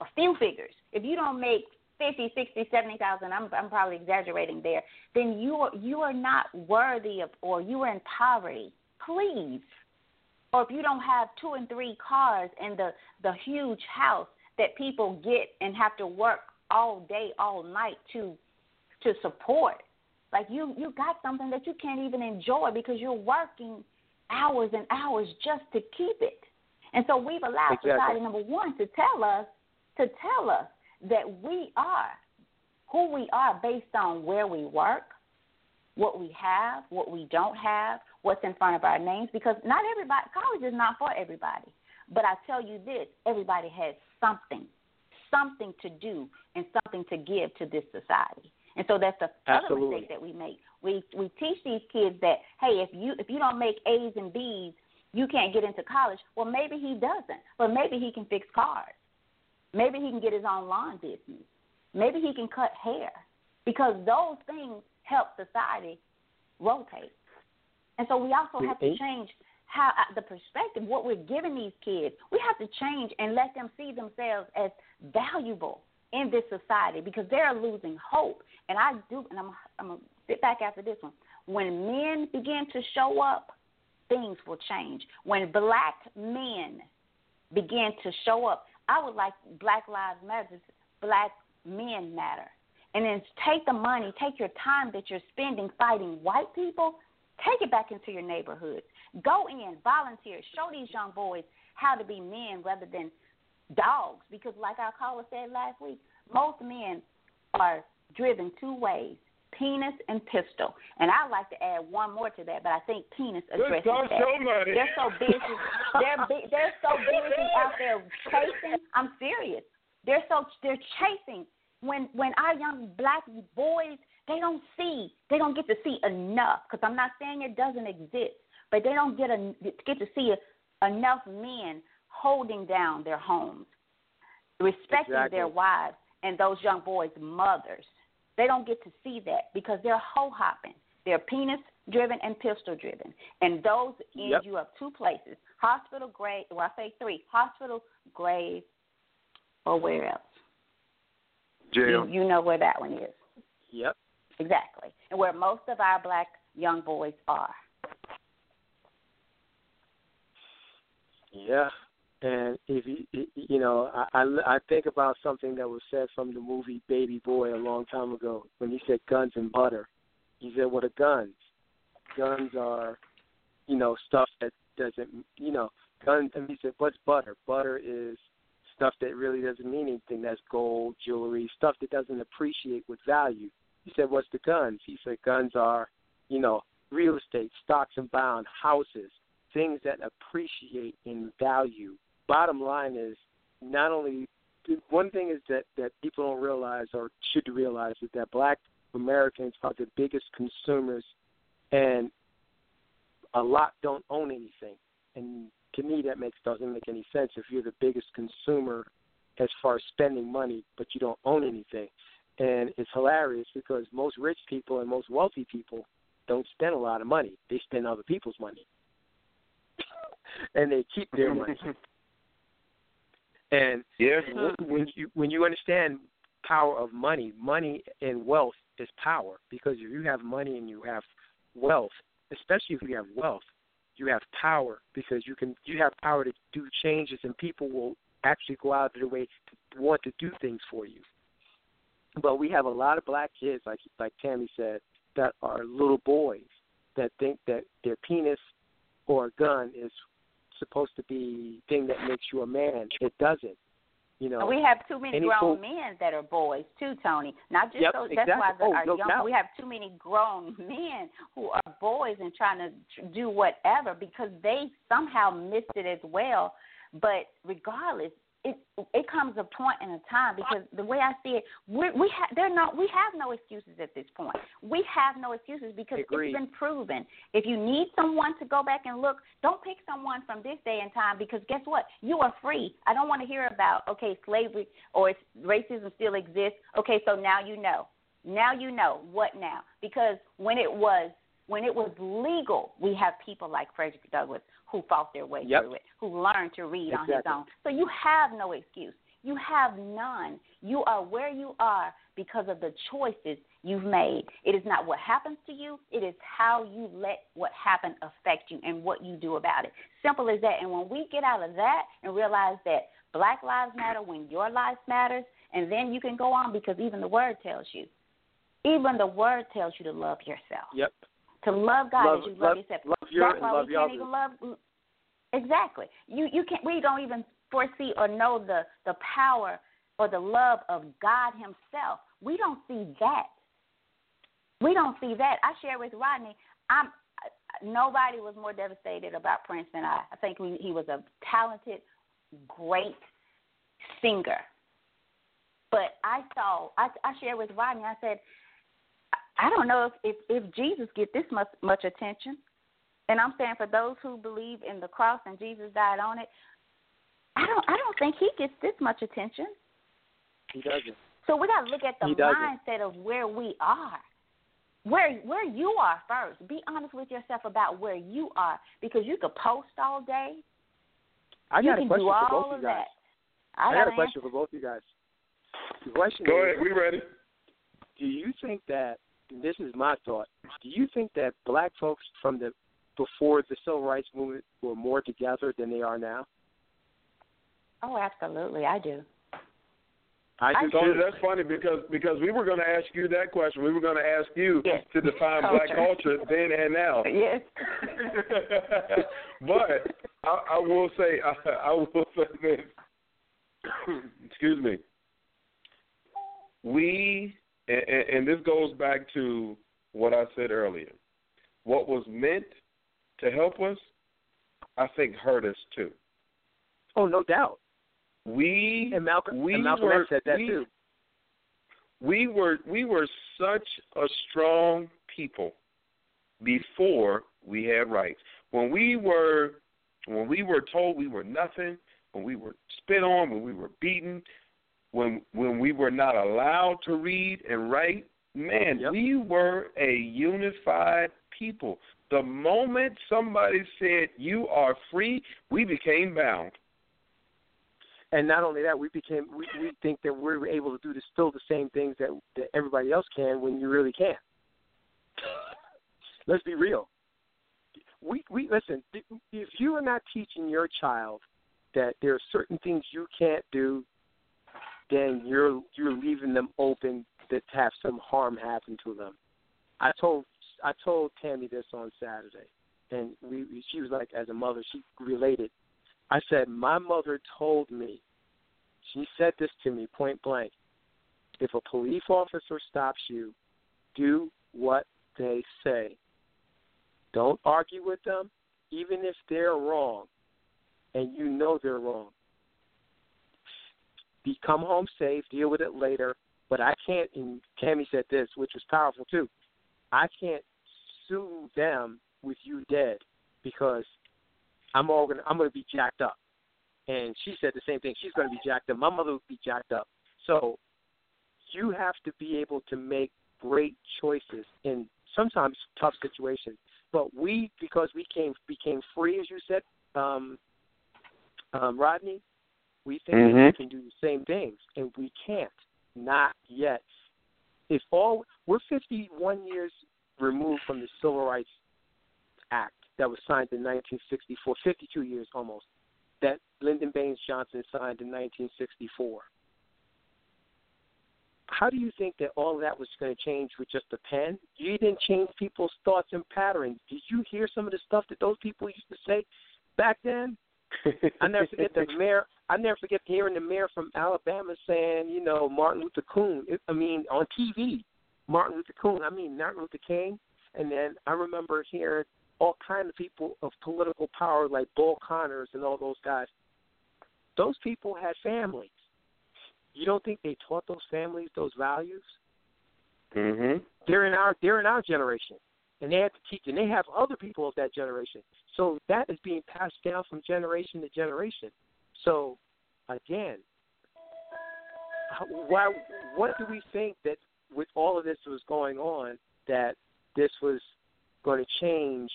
a few figures. If you don't make fifty, sixty, seventy thousand, I'm I'm probably exaggerating there. Then you are you are not worthy of, or you are in poverty. Please, or if you don't have two and three cars and the the huge house that people get and have to work all day, all night to to support. Like you you got something that you can't even enjoy because you're working hours and hours just to keep it. And so we've allowed Exactly. society number one to tell us to tell us that we are who we are based on where we work, what we have, what we don't have, what's in front of our names. Because not everybody college is not for everybody. But I tell you this, everybody has something, something to do and something to give to this society. And so that's the other mistake that we make. We we teach these kids that hey, if you if you don't make A's and B's, you can't get into college. Well, maybe he doesn't, but maybe he can fix cars. Maybe he can get his own lawn business. Maybe he can cut hair because those things help society rotate. And so we also have to change how uh, the perspective, what we're giving these kids. We have to change and let them see themselves as valuable in this society because they're losing hope. And I do, and I'm I'm gonna sit back after this one. When men begin to show up, things will change. When black men begin to show up, I would like Black Lives Matter, Black Men Matter, and then take the money, take your time that you're spending fighting white people, take it back into your neighborhoods. Go in, volunteer, show these young boys how to be men rather than dogs. Because, like our caller said last week, most men are driven two ways penis and pistol. And I'd like to add one more to that, but I think penis addresses that. somebody. They're so busy. They're bu- they're so busy out there chasing. I'm serious. They're so they're chasing. When when our young black boys they don't see they don't get to see enough because I'm not saying it doesn't exist, but they don't get a get to see enough men holding down their homes, respecting Exactly. their wives and those young boys' mothers. They don't get to see that because they're hoe hopping. They're penis driven and pistol driven. And those end Yep. you up two places hospital, grave, well, I say three hospital, grave, or where else? Jail. You, you know where that one is. Yep. Exactly. And where most of our black young boys are. Yeah, and if you you know, I I I think about something that was said from the movie Baby Boy a long time ago when he said guns and butter. He said, "What are guns? Guns are, you know, stuff that doesn't, you know, guns." And he said, "What's butter? Butter is stuff that really doesn't mean anything. That's gold, jewelry, stuff that doesn't appreciate with value." He said, "What's the guns?" He said, "Guns are, you know, real estate, stocks and bonds, houses." things that appreciate in value bottom line is not only one thing is that that people don't realize or should realize is that black Americans are the biggest consumers and a lot don't own anything. And to me that makes doesn't make any sense if you're the biggest consumer as far as spending money but you don't own anything. And it's hilarious because most rich people and most wealthy people don't spend a lot of money. They spend other people's money. and they keep their money. And yeah. when you when you understand power of money, money and wealth is power because if you have money and you have wealth, especially if you have wealth, you have power because you can you have power to do changes and people will actually go out of their way to want to do things for you. But we have a lot of black kids, like like Tammy said, that are little boys that think that their penis or a gun is supposed to be thing that makes you a man. It doesn't. You know, we have too many grown men that are boys too, Tony. Not just yep, those. Exactly. That's why the, oh, our no young. We have too many grown men who are boys and trying to do whatever because they somehow missed it as well. But regardless, it it comes a point in a time because the way I see it, we we have they're not we have no excuses at this point. We have no excuses because Agreed. it's been proven. If you need someone to go back and look, don't pick someone from this day and time because guess what? You are free. I don't want to hear about okay slavery or racism still exists. Okay, so now you know. Now you know what now because when it was when it was legal, we have people like Frederick Douglass who fought their way yep. through it, who learned to read exactly. on his own. So you have no excuse. You have none. You are where you are because of the choices you've made. It is not what happens to you, it is how you let what happened affect you and what you do about it. Simple as that. And when we get out of that and realize that black lives matter when your life matters, and then you can go on because even the word tells you. Even the word tells you to love yourself. Yep to love God love, as you love, love yourself. Love your That's why love even love. Exactly. You you can't. We don't even foresee or know the the power or the love of God Himself. We don't see that. We don't see that. I share with Rodney. I'm. Nobody was more devastated about Prince than I. I think we, he was a talented, great singer. But I saw. I, I shared with Rodney. I said, I don't know if, if, if Jesus get this much much attention. And I'm saying for those who believe in the cross and Jesus died on it, I don't I don't think he gets this much attention. He doesn't. So we got to look at the mindset of where we are. Where where you are first. Be honest with yourself about where you are because you could post all day. I got can a question do all for both of you guys. that. I, I got a an question for both of you guys. The question Go is, ahead, we ready. do you think that this is my thought? Do you think that black folks from the before the civil rights movement were more together than they are now? Oh, absolutely, I do. I I do Tony, too. that's funny because because we were going to ask you that question. We were going to ask you Yes. to define Culture. black culture then and now. Yes. but I, I will say I, I will say this. Excuse me. We and, and and this goes back to what I said earlier. What was meant to help us, I think, hurt us too. Oh, no doubt. We And Malcolm, we and Malcolm were, said that we, too. we were we were such a strong people before we had rights. When we were when we were told we were nothing, when we were spit on, when we were beaten, when when we were not allowed to read and write, man, Yep. we were a unified people. The moment somebody said you are free, we became bound. And not only that, we became we, we think that we're able to do the, still the same things that that everybody else can when you really can't. Let's be real. We we listen. If you are not teaching your child that there are certain things you can't do, then you're you're leaving them open that have some harm happen to them. I told I told Tammy this on Saturday, and we she was like, as a mother, she related. I said, my mother told me, she said this to me point blank. If a police officer stops you, do what they say. Don't argue with them, even if they're wrong, and you know they're wrong. He come home safe, deal with it later. But I can't. And Cammy said this, which was powerful too. I can't sue them with you dead because I'm all gonna I'm gonna be jacked up. And she said the same thing. She's gonna be jacked up. My mother would be jacked up. So you have to be able to make great choices in sometimes tough situations. But we, because we came became free, as you said, um, um, Rodney, we think Mhm. we can do the same things, and we can't. Not yet. If all we're 51 years removed from the Civil Rights Act that was signed in 1964, 52 years almost, that Lyndon Baines Johnson signed in 1964. How do you think that all of that was going to change with just a pen? You didn't change people's thoughts and patterns. Did you hear some of the stuff that those people used to say back then? I never forget the mayor. I never forget hearing the mayor from Alabama saying, you know, Martin Luther King. I mean, on TV, Martin Luther King. I mean, Martin Luther King. And then I remember hearing all kinds of people of political power, like Bull Connors and all those guys. Those people had families. You don't think they taught those families those values? Mhm. They're in our they're in our generation, and they have to teach, and they have other people of that generation. So that is being passed down from generation to generation. So again, why? What do we think that all of this was going on that this was going to change,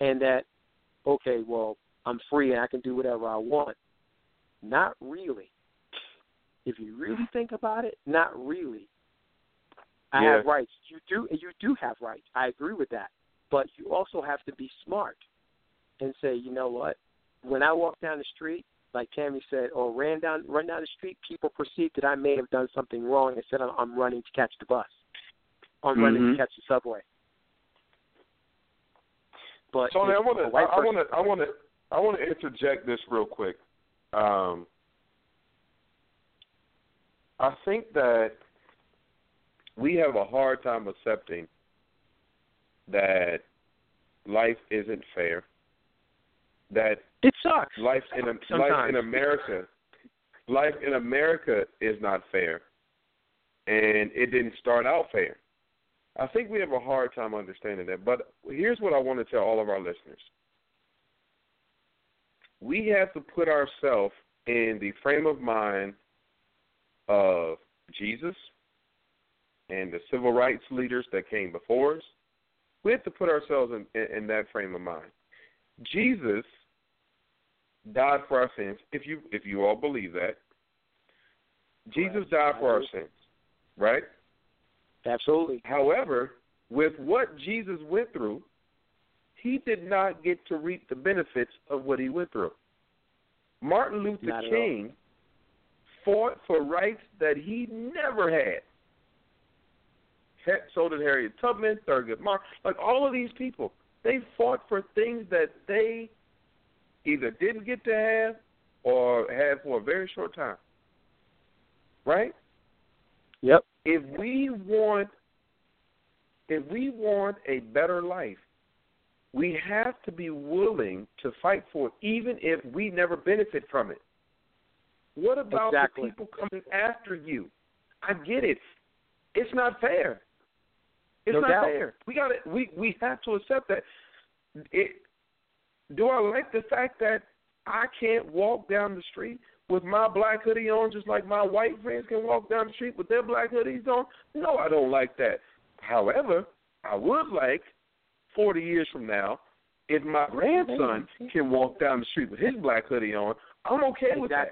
and that okay, well, I'm free and I can do whatever I want? Not really. If you really think about it, not really. I Yeah. have rights. You do you do have rights. I agree with that. But you also have to be smart and say, you know what? When I walk down the street, like Tammy said, or ran down run down the street, people perceive that I may have done something wrong and said I'm, I'm running to catch the bus. I'm running Mhm. to catch the subway. But Tony, I want to, I want to, I want to, I want to interject this real quick. Um, I think that we have a hard time accepting that life isn't fair. That it sucks. life in life Sometimes. in America, life in America is not fair, and it didn't start out fair. I think we have a hard time understanding that. But here's what I want to tell all of our listeners: we have to put ourselves in the frame of mind of Jesus and the civil rights leaders that came before us. We have to put ourselves in, in, in that frame of mind. Jesus died for our sins. If you if you all believe that, Jesus died for our sins, right? Absolutely. However, with what Jesus went through, he did not get to reap the benefits of what he went through. Martin Luther Not King fought for rights that he never had. So did Harriet Tubman, Thurgood Marshall, like all of these people. They fought for things that they either didn't get to have or had for a very short time. Right? Yep. If we want if we want a better life, we have to be willing to fight for it, even if we never benefit from it. What about Exactly. the people coming after you? I get it. It's not fair. It's No not doubt. fair. We got to we we have to accept that. It, do I like the fact that I can't walk down the street with my black hoodie on just like my white friends can walk down the street with their black hoodies on? No, I don't like that. However, I would like 40 years from now if my grandson can walk down the street with his black hoodie on. I'm okay with that.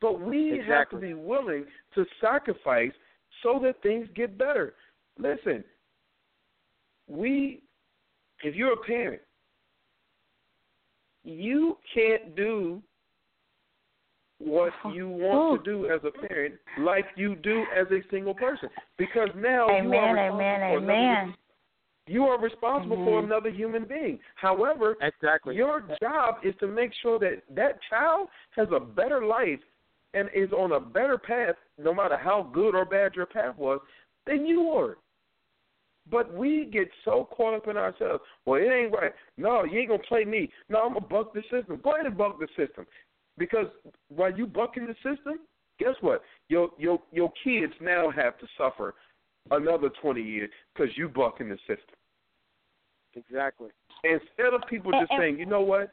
But we have to be willing to sacrifice so that things get better. Listen, we, if you're a parent, you can't do what oh, you want to oh. do as a parent like you do as a single person because now you are Amen, responsible amen, for another- amen. you are responsible for another human being. However, Exactly. your job is to make sure that that child has a better life and is on a better path, no matter how good or bad your path was, than you were. But we get so caught up in ourselves. Well, it ain't right. No, you ain't gonna play me. No, I'm gonna buck the system. Go ahead and buck the system, because while you bucking the system, guess what? Your your your kids now have to suffer another twenty years because you buck in the system. Exactly. Instead of people just And- and- saying, you know what,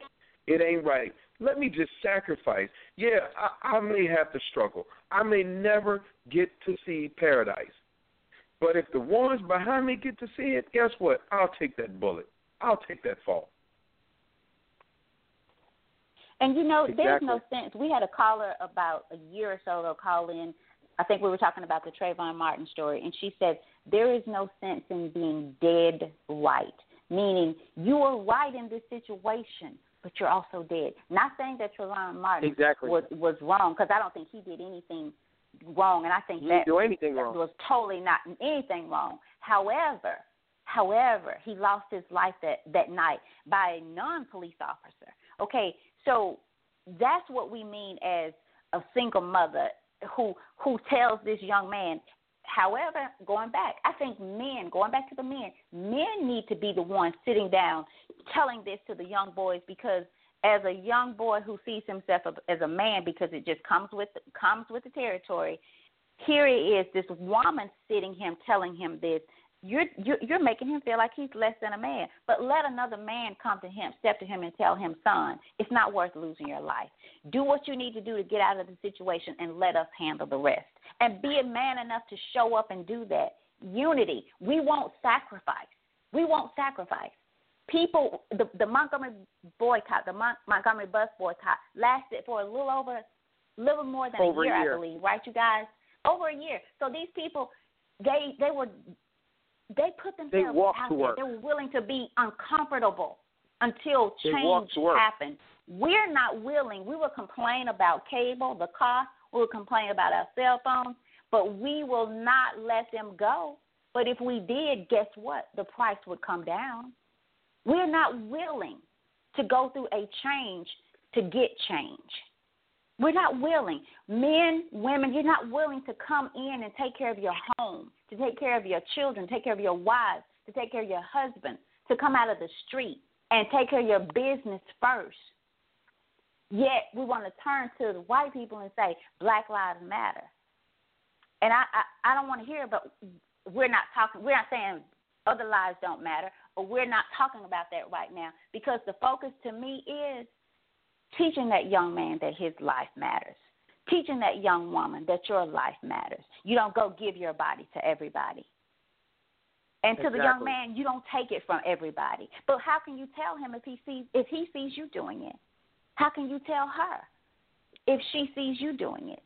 it ain't right. Let me just sacrifice. Yeah, I, I may have to struggle. I may never get to see paradise. But if the ones behind me get to see it, guess what? I'll take that bullet. I'll take that fall. And you know, there's no sense. We had a caller about a year or so ago call in. I think we were talking about the Trayvon Martin story, and she said there is no sense in being dead right, meaning you are right in this situation, but you're also dead. Not saying that Trayvon Martin Exactly. was was wrong because I don't think he did anything wrong, and I think He that didn't do anything that wrong. was totally not anything wrong. However, however, he lost his life that that night by a non-police officer. Okay, so that's what we mean as a single mother who who tells this young man. However, going back, I think men, going back to the men, men need to be the ones sitting down telling this to the young boys because as a young boy who sees himself as a man because it just comes with comes with the territory, here it is this woman sitting him telling him this you're, you're you're making him feel like he's less than a man. But let another man come to him step to him and tell him son it's not worth losing your life. Do what you need to do to get out of the situation and let us handle the rest. And be a man enough to show up and do that. Unity. We won't sacrifice. We won't sacrifice. People the the montgomery boycott the Mon- montgomery bus boycott lasted for a little over little more than Over a year, year. i believe right you guys? Over a year. So these people they they were they put themselves walked out to there. work. They were willing to be uncomfortable until change happened. We're not willing. We will complain about cable, the cost. We will complain about our cell phones, but we will not let them go. But if we did, guess what? The price would come down. We're not willing to go through a change to get change. We're not willing. Men, women, you're not willing to come in and take care of your home, to take care of your children, take care of your wives, to take care of your husband, to come out of the street and take care of your business first. Yet we want to turn to the white people and say Black Lives Matter. And I, I, I don't want to hear, but we're not talking. We're not saying other lives don't matter, or we're not talking about that right now because the focus to me is teaching that young man that his life matters, teaching that young woman that your life matters. You don't go give your body to everybody. And to the young man, you don't take it from everybody. But how can you tell him if he sees if he sees you doing it? How can you tell her if she sees you doing it?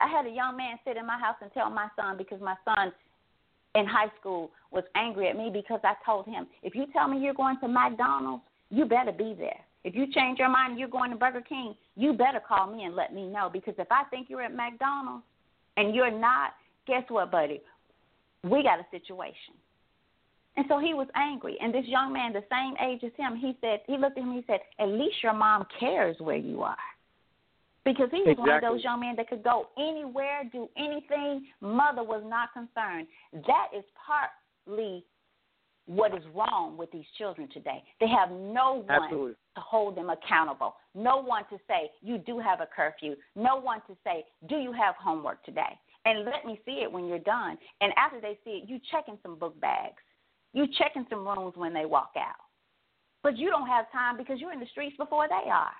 I had a young man sit in my house and tell my son because my son in high school was angry at me because I told him, if you tell me you're going to McDonald's, you better be there. If you change your mind and you're going to Burger King, you better call me and let me know because if I think you're at McDonald's and you're not, guess what, buddy? We got a situation. And so he was angry. And this young man, the same age as him, he said, he looked at him and he said, At least your mom cares where you are. Because he was one of those young men that could go anywhere, do anything. Mother was not concerned. That is partly what is wrong with these children today. They have no one Absolutely. to hold them accountable, no one to say, You do have a curfew, no one to say, Do you have homework today? And let me see it when you're done. And after they see it, you checking some book bags. You checking some rooms when they walk out. But you don't have time because you're in the streets before they are.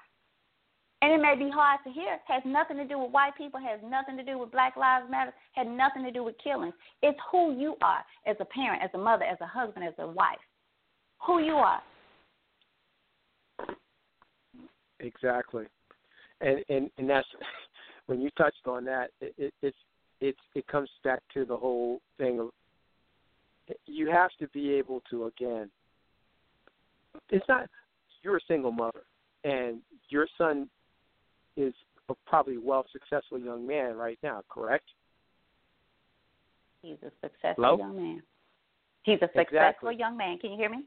And it may be hard to hear. Has nothing to do with white people, has nothing to do with Black Lives Matter, had nothing to do with killings. It's who you are as a parent, as a mother, as a husband, as a wife. Who you are. Exactly, and and and that's when you touched on that. It, it, it's it's it comes back to the whole thing of you have to be able to again. It's not you're a single mother, and your son is a probably well successful young man right now, correct? He's a successful Hello? young man. He's a successful Exactly. young man. Can you hear me?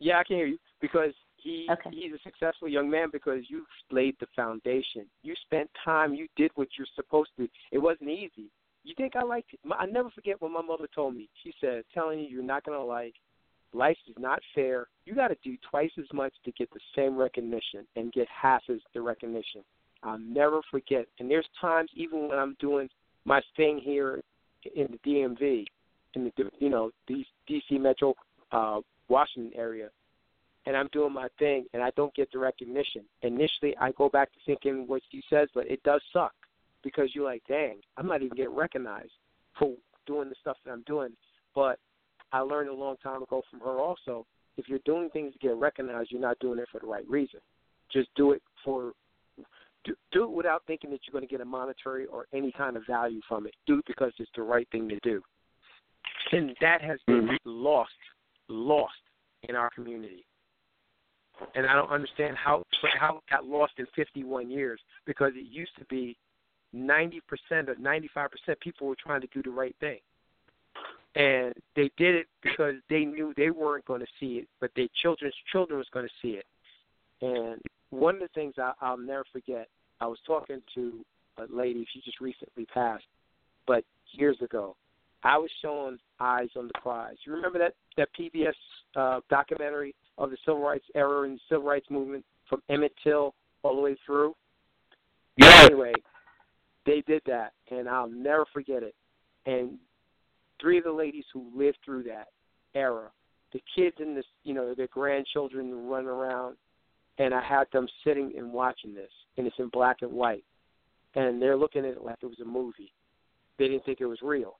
Yeah, I can hear you because he Okay. he's a successful young man because you laid the foundation. You spent time. You did what you're supposed to. It wasn't easy. You think I like? I never forget what my mother told me. She said, "Telling you you're not gonna like. Life is not fair. You got to do twice as much to get the same recognition and get half as the recognition." I'll never forget. And there's times even when I'm doing my thing here in the DMV, in the you know DC Metro uh, Washington area, and I'm doing my thing, and I don't get the recognition. Initially, I go back to thinking what she says, but it does suck because you're like, dang, I'm not even getting recognized for doing the stuff that I'm doing. But I learned a long time ago from her also. If you're doing things to get recognized, you're not doing it for the right reason. Just do it for do, do it without thinking that you're going to get a monetary or any kind of value from it. Do it because it's the right thing to do. And that has been mm-hmm. lost, lost in our community. And I don't understand how how it got lost in 51 years because it used to be 90% or 95% people were trying to do the right thing. And they did it because they knew they weren't going to see it, but their children's children was going to see it. And one of the things I, I'll never forget, I was talking to a lady, she just recently passed, but years ago, I was showing Eyes on the Prize. You remember that that PBS uh, documentary of the civil rights era and civil rights movement from Emmett Till all the way through? Yeah. Anyway, they did that, and I'll never forget it. And three of the ladies who lived through that era, the kids and the you know their grandchildren running around, and I had them sitting and watching this, and it's in black and white, and they're looking at it like it was a movie. They didn't think it was real,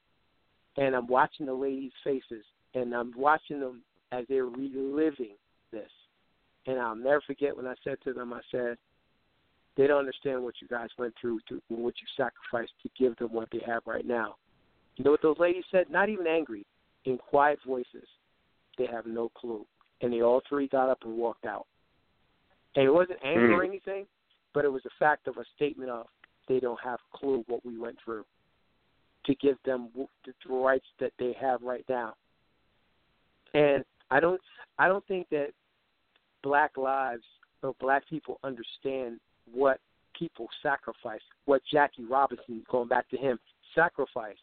and I'm watching the ladies' faces, and I'm watching them as they're reliving this, and I'll never forget when I said to them, I said, they don't understand what you guys went through to what you sacrificed to give them what they have right now. You know what those ladies said? Not even angry, in quiet voices. They have no clue. And they all three got up and walked out. And it wasn't anger mm. or anything, but it was a fact of a statement of they don't have a clue what we went through to give them the rights that they have right now. And I don't I don't think that black lives or black people understand what people sacrificed, what Jackie Robinson, going back to him, sacrificed.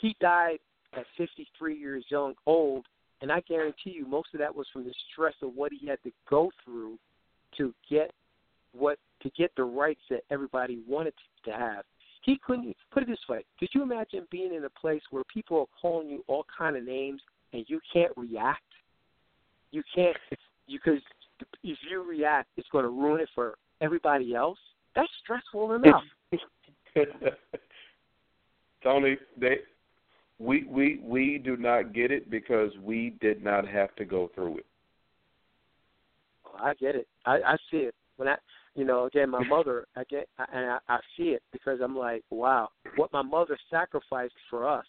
He died at 53 years young, old, and I guarantee you most of that was from the stress of what he had to go through to get what to get the rights that everybody wanted to have. He couldn't put it this way. Could you imagine being in a place where people are calling you all kind of names and you can't react? You can't because if you react, it's going to ruin it for everybody else. That's stressful enough. Tony, they we we we do not get it because we did not have to go through it. Oh, I get it. I I see it when I you know again my mother I get and I, I see it because I'm like wow what my mother sacrificed for us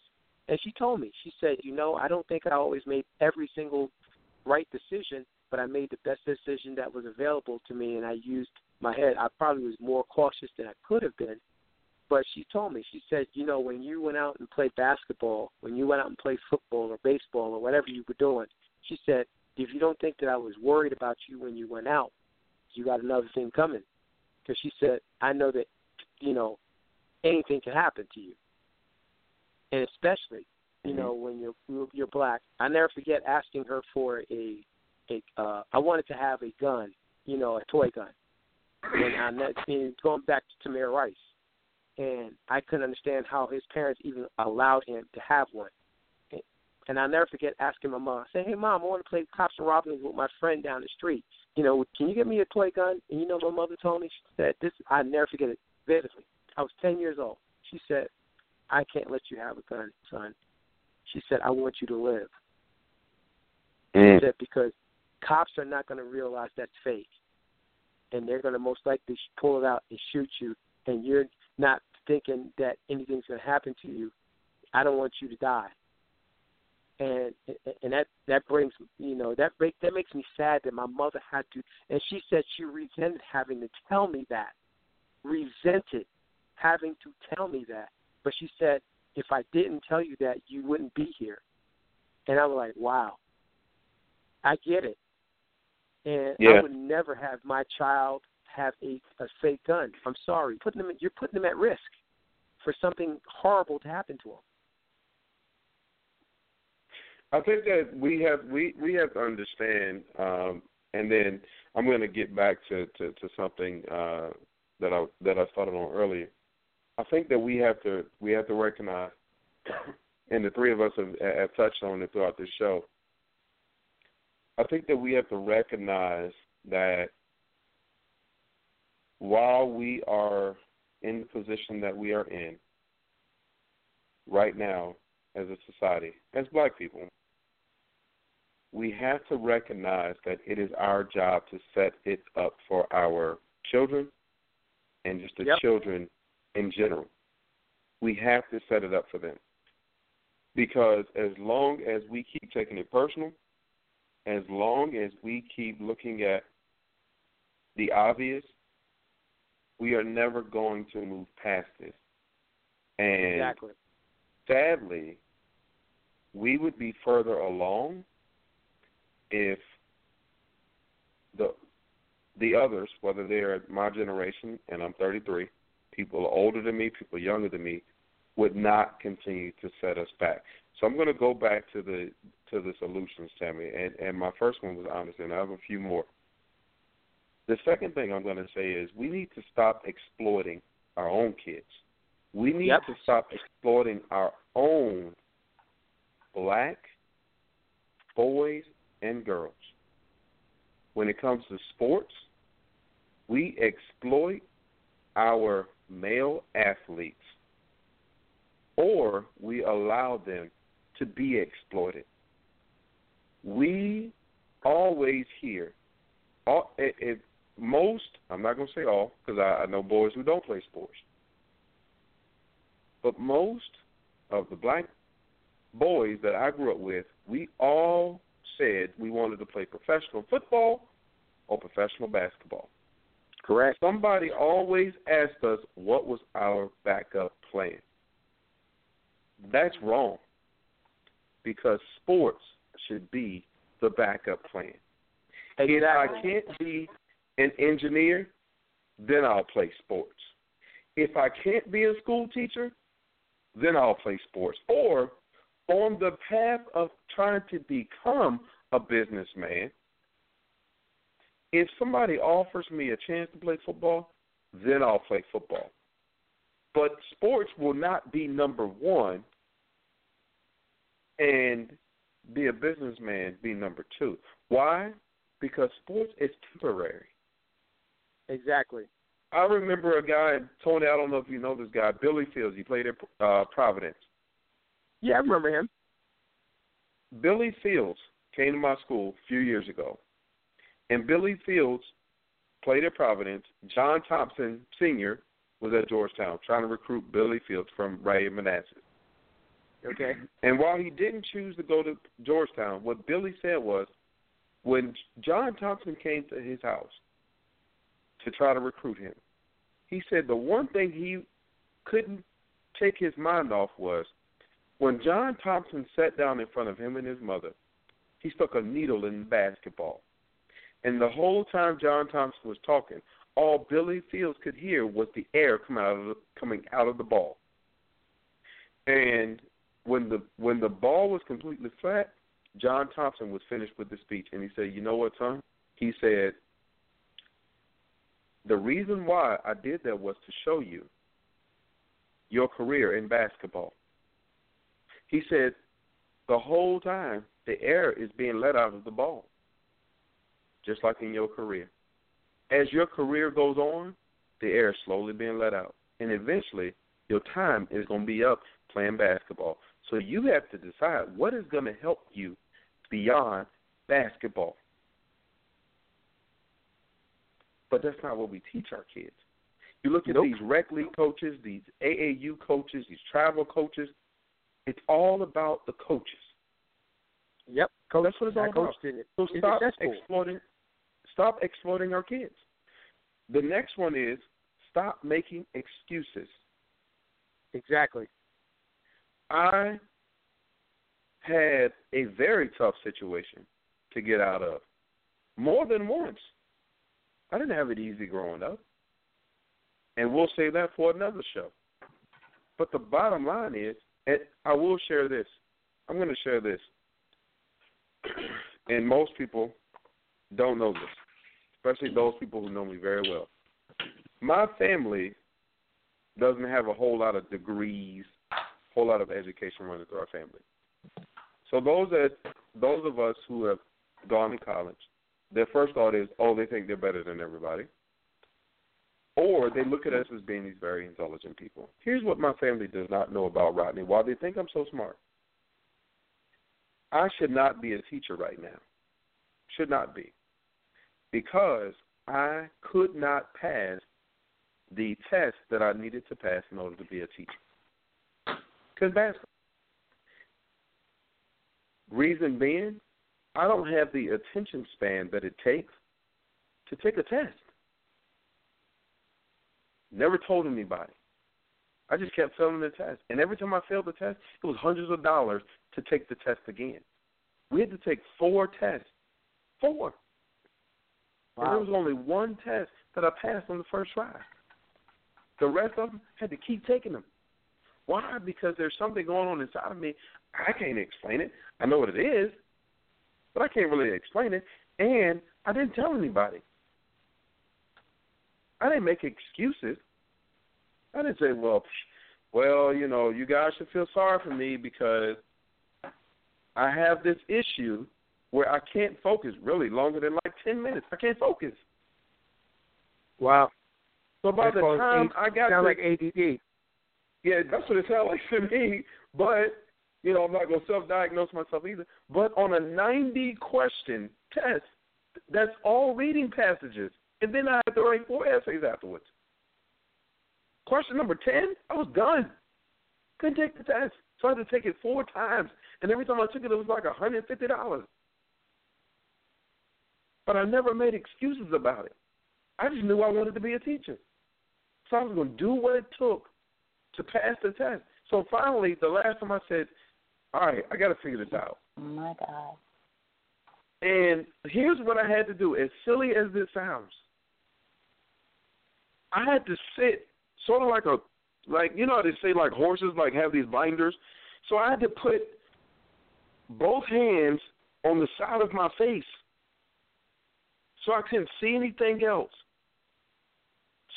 and she told me she said you know I don't think I always made every single right decision but I made the best decision that was available to me, and I used my head. I probably was more cautious than I could have been. But she told me, she said, you know, when you went out and played basketball, when you went out and played football or baseball or whatever you were doing, she said, if you don't think that I was worried about you when you went out, you got another thing coming. Because she said, I know that, you know, anything can happen to you. And especially, you mm-hmm. know, when you're you're black. I never forget asking her for a a uh, I wanted to have a gun, you know, a toy gun. And not and going back to Tamir Rice, and I couldn't understand how his parents even allowed him to have one. And I'll never forget asking my mom, say, "Hey, mom, I want to play cops and robbers with my friend down the street. You know, can you get me a toy gun?" And you know, my mother told me, she said, "This I never forget it vividly. I was ten years old. She said, "I can't let you have a gun, son." She said, "I want you to live." Mm. She said because cops are not going to realize that's fake, and they're going to most likely pull it out and shoot you, and you're not thinking that anything's going to happen to you. I don't want you to die. And and that that brings you know that break that makes me sad that my mother had to and she said she resented having to tell me that resented having to tell me that but she said if I didn't tell you that you wouldn't be here and I was like wow I get it and yeah. I would never have my child have a, a fake gun. I'm sorry, putting them you're putting them at risk for something horrible to happen to them. I think that we have we we have to understand, um, and then I'm going to get back to to, to something uh, that I that I started on earlier. I think that we have to we have to recognize, and the three of us have, have touched on it throughout this show. I think that we have to recognize that while we are in the position that we are in right now as a society, as black people, we have to recognize that it is our job to set it up for our children and just the yep. children in general. We have to set it up for them. Because as long as we keep taking it personal, as long as we keep looking at the obvious, we are never going to move past this. And exactly. sadly, we would be further along if the the others, whether they're my generation and I'm 33, people older than me, people younger than me, would not continue to set us back. So I'm going to go back to the to the solutions, Tammy, and and my first one was honesty, and I have a few more. The second thing I'm going to say is we need to stop exploiting our own kids. We need yep. to stop exploiting our own black boys and girls. When it comes to sports, we exploit our male athletes or we allow them to be exploited. We always hear, oh, it, it, most, I'm not going to say all, because I, I know boys who don't play sports, but most of the black boys that I grew up with, we all said we wanted to play professional football or professional basketball. Correct. Somebody always asked us what was our backup plan. That's wrong because sports should be the backup plan. Exactly. If I can't be an engineer, then I'll play sports. If I can't be a school teacher, then I'll play sports. Or on the path of trying to become a businessman, if somebody offers me a chance to play football, then I'll play football. But sports will not be number one, and be a businessman be number two. Why? Because sports is temporary. Exactly. I remember a guy, Tony. I don't know if you know this guy, Billy Fields. He played at uh, Providence. Yeah, I remember him. Billy Fields came to my school a few years ago, and Billy Fields played at Providence. John Thompson Sr. was at Georgetown trying to recruit Billy Fields from Ray Manassas. Okay. And while he didn't choose to go to Georgetown, what Billy said was when John Thompson came to his house to try to recruit him, he said the one thing he couldn't take his mind off was when John Thompson sat down in front of him and his mother, he stuck a needle in the basketball. And the whole time John Thompson was talking, all Billy Fields could hear was the air coming out of the, coming out of the ball. And when the when the ball was completely flat, John Thompson was finished with the speech, and he said, "You know what, son?" He said, "The reason why I did that was to show you your career in basketball." He said, "The whole time the air is being let out of the ball, just like in your career. As your career goes on, the air is slowly being let out, and eventually." Your time is going to be up playing basketball. So you have to decide what is going to help you beyond basketball. But that's not what we teach our kids. You look at nope. these rec league coaches, these AAU coaches, these travel coaches. It's all about the coaches. Yep, coach, that's what it's all about. It. So It's stop successful. exploiting. Stop exploiting our kids. The next one is stop making excuses. Exactly. I had a very tough situation to get out of. More than once. I didn't have it easy growing up. And we'll save that for another show. But the bottom line is, and I will share this. I'm going to share this. And most people don't know this, especially those people who know me very well. My family doesn't have a whole lot of degrees, a whole lot of education running through our family. So those that those of us who have gone to college, their first thought is, oh, they think they're better than everybody. Or they look at us as being these very intelligent people. Here's what my family does not know about Rodney. While they think I'm so smart, I should not be a teacher right now. Should not be. Because I could not pass the test that I needed to pass in order to be a teacher. Because basketball. Reason being, I don't have the attention span that it takes to take a test. Never told anybody. I just kept failing the test. And every time I failed the test, it was hundreds of dollars to take the test again. We had to take four tests. Four. Wow. And there was only one test that I passed on the first try. The rest of them had to keep taking them. Why? Because there's something going on inside of me. I can't explain it. I know what it is, but I can't really explain it. And I didn't tell anybody. I didn't make excuses. I didn't say, well, well, you know, you guys should feel sorry for me because I have this issue where I can't focus really longer than like 10 minutes. I can't focus. Wow. So by the time I got sound to, like ADD. Yeah, that's what it sounds like to me. But you know, I'm not gonna self-diagnose myself either. But on a 90 question test, that's all reading passages, and then I had to write four essays afterwards. Question number 10, I was done. Couldn't take the test, so I had to take it four times, and every time I took it, it was like 150 dollars. But I never made excuses about it. I just knew I wanted to be a teacher. So I was going to do what it took to pass the test. So finally, the last time I said, all right, I got to figure this out. Oh, my God. And here's what I had to do. As silly as this sounds, I had to sit sort of like a, like, you know how they say like horses like have these binders? So I had to put both hands on the side of my face so I couldn't see anything else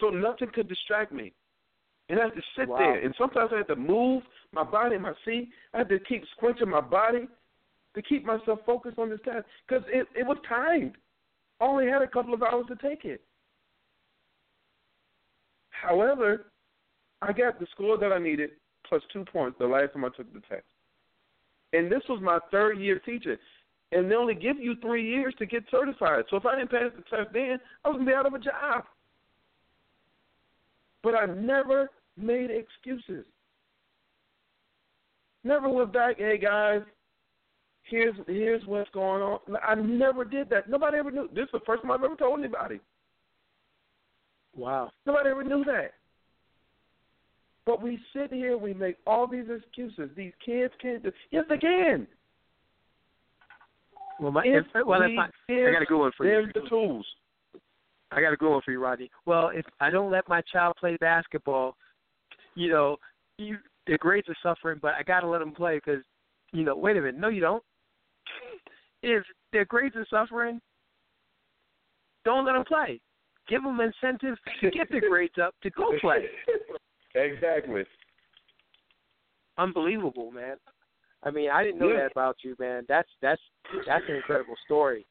so nothing could distract me. And I had to sit wow. there, and sometimes I had to move my body in my seat. I had to keep squinching my body to keep myself focused on this task because it, it was timed. I only had a couple of hours to take it. However, I got the score that I needed plus two points the last time I took the test. And this was my third year teaching. And they only give you three years to get certified. So if I didn't pass the test then, I was going to be out of a job. But I never made excuses. Never went back, hey guys, here's here's what's going on. I never did that. Nobody ever knew. This is the first time I've ever told anybody. Wow. Nobody ever knew that. But we sit here, we make all these excuses. These kids can't do. Yes, they can. Well, my, if, if well, if I, I got a good one for there's you. There's the tools. I got a good one for you, Rodney. Well, if I don't let my child play basketball, you know, you, their grades are suffering, but I got to let them play because, you know, wait a minute, no, you don't. If their grades are suffering, don't let them play. Give them incentive to get their grades up to go play. Exactly. Unbelievable, man. I mean, I didn't know yeah. that about you, man. That's that's that's an incredible story.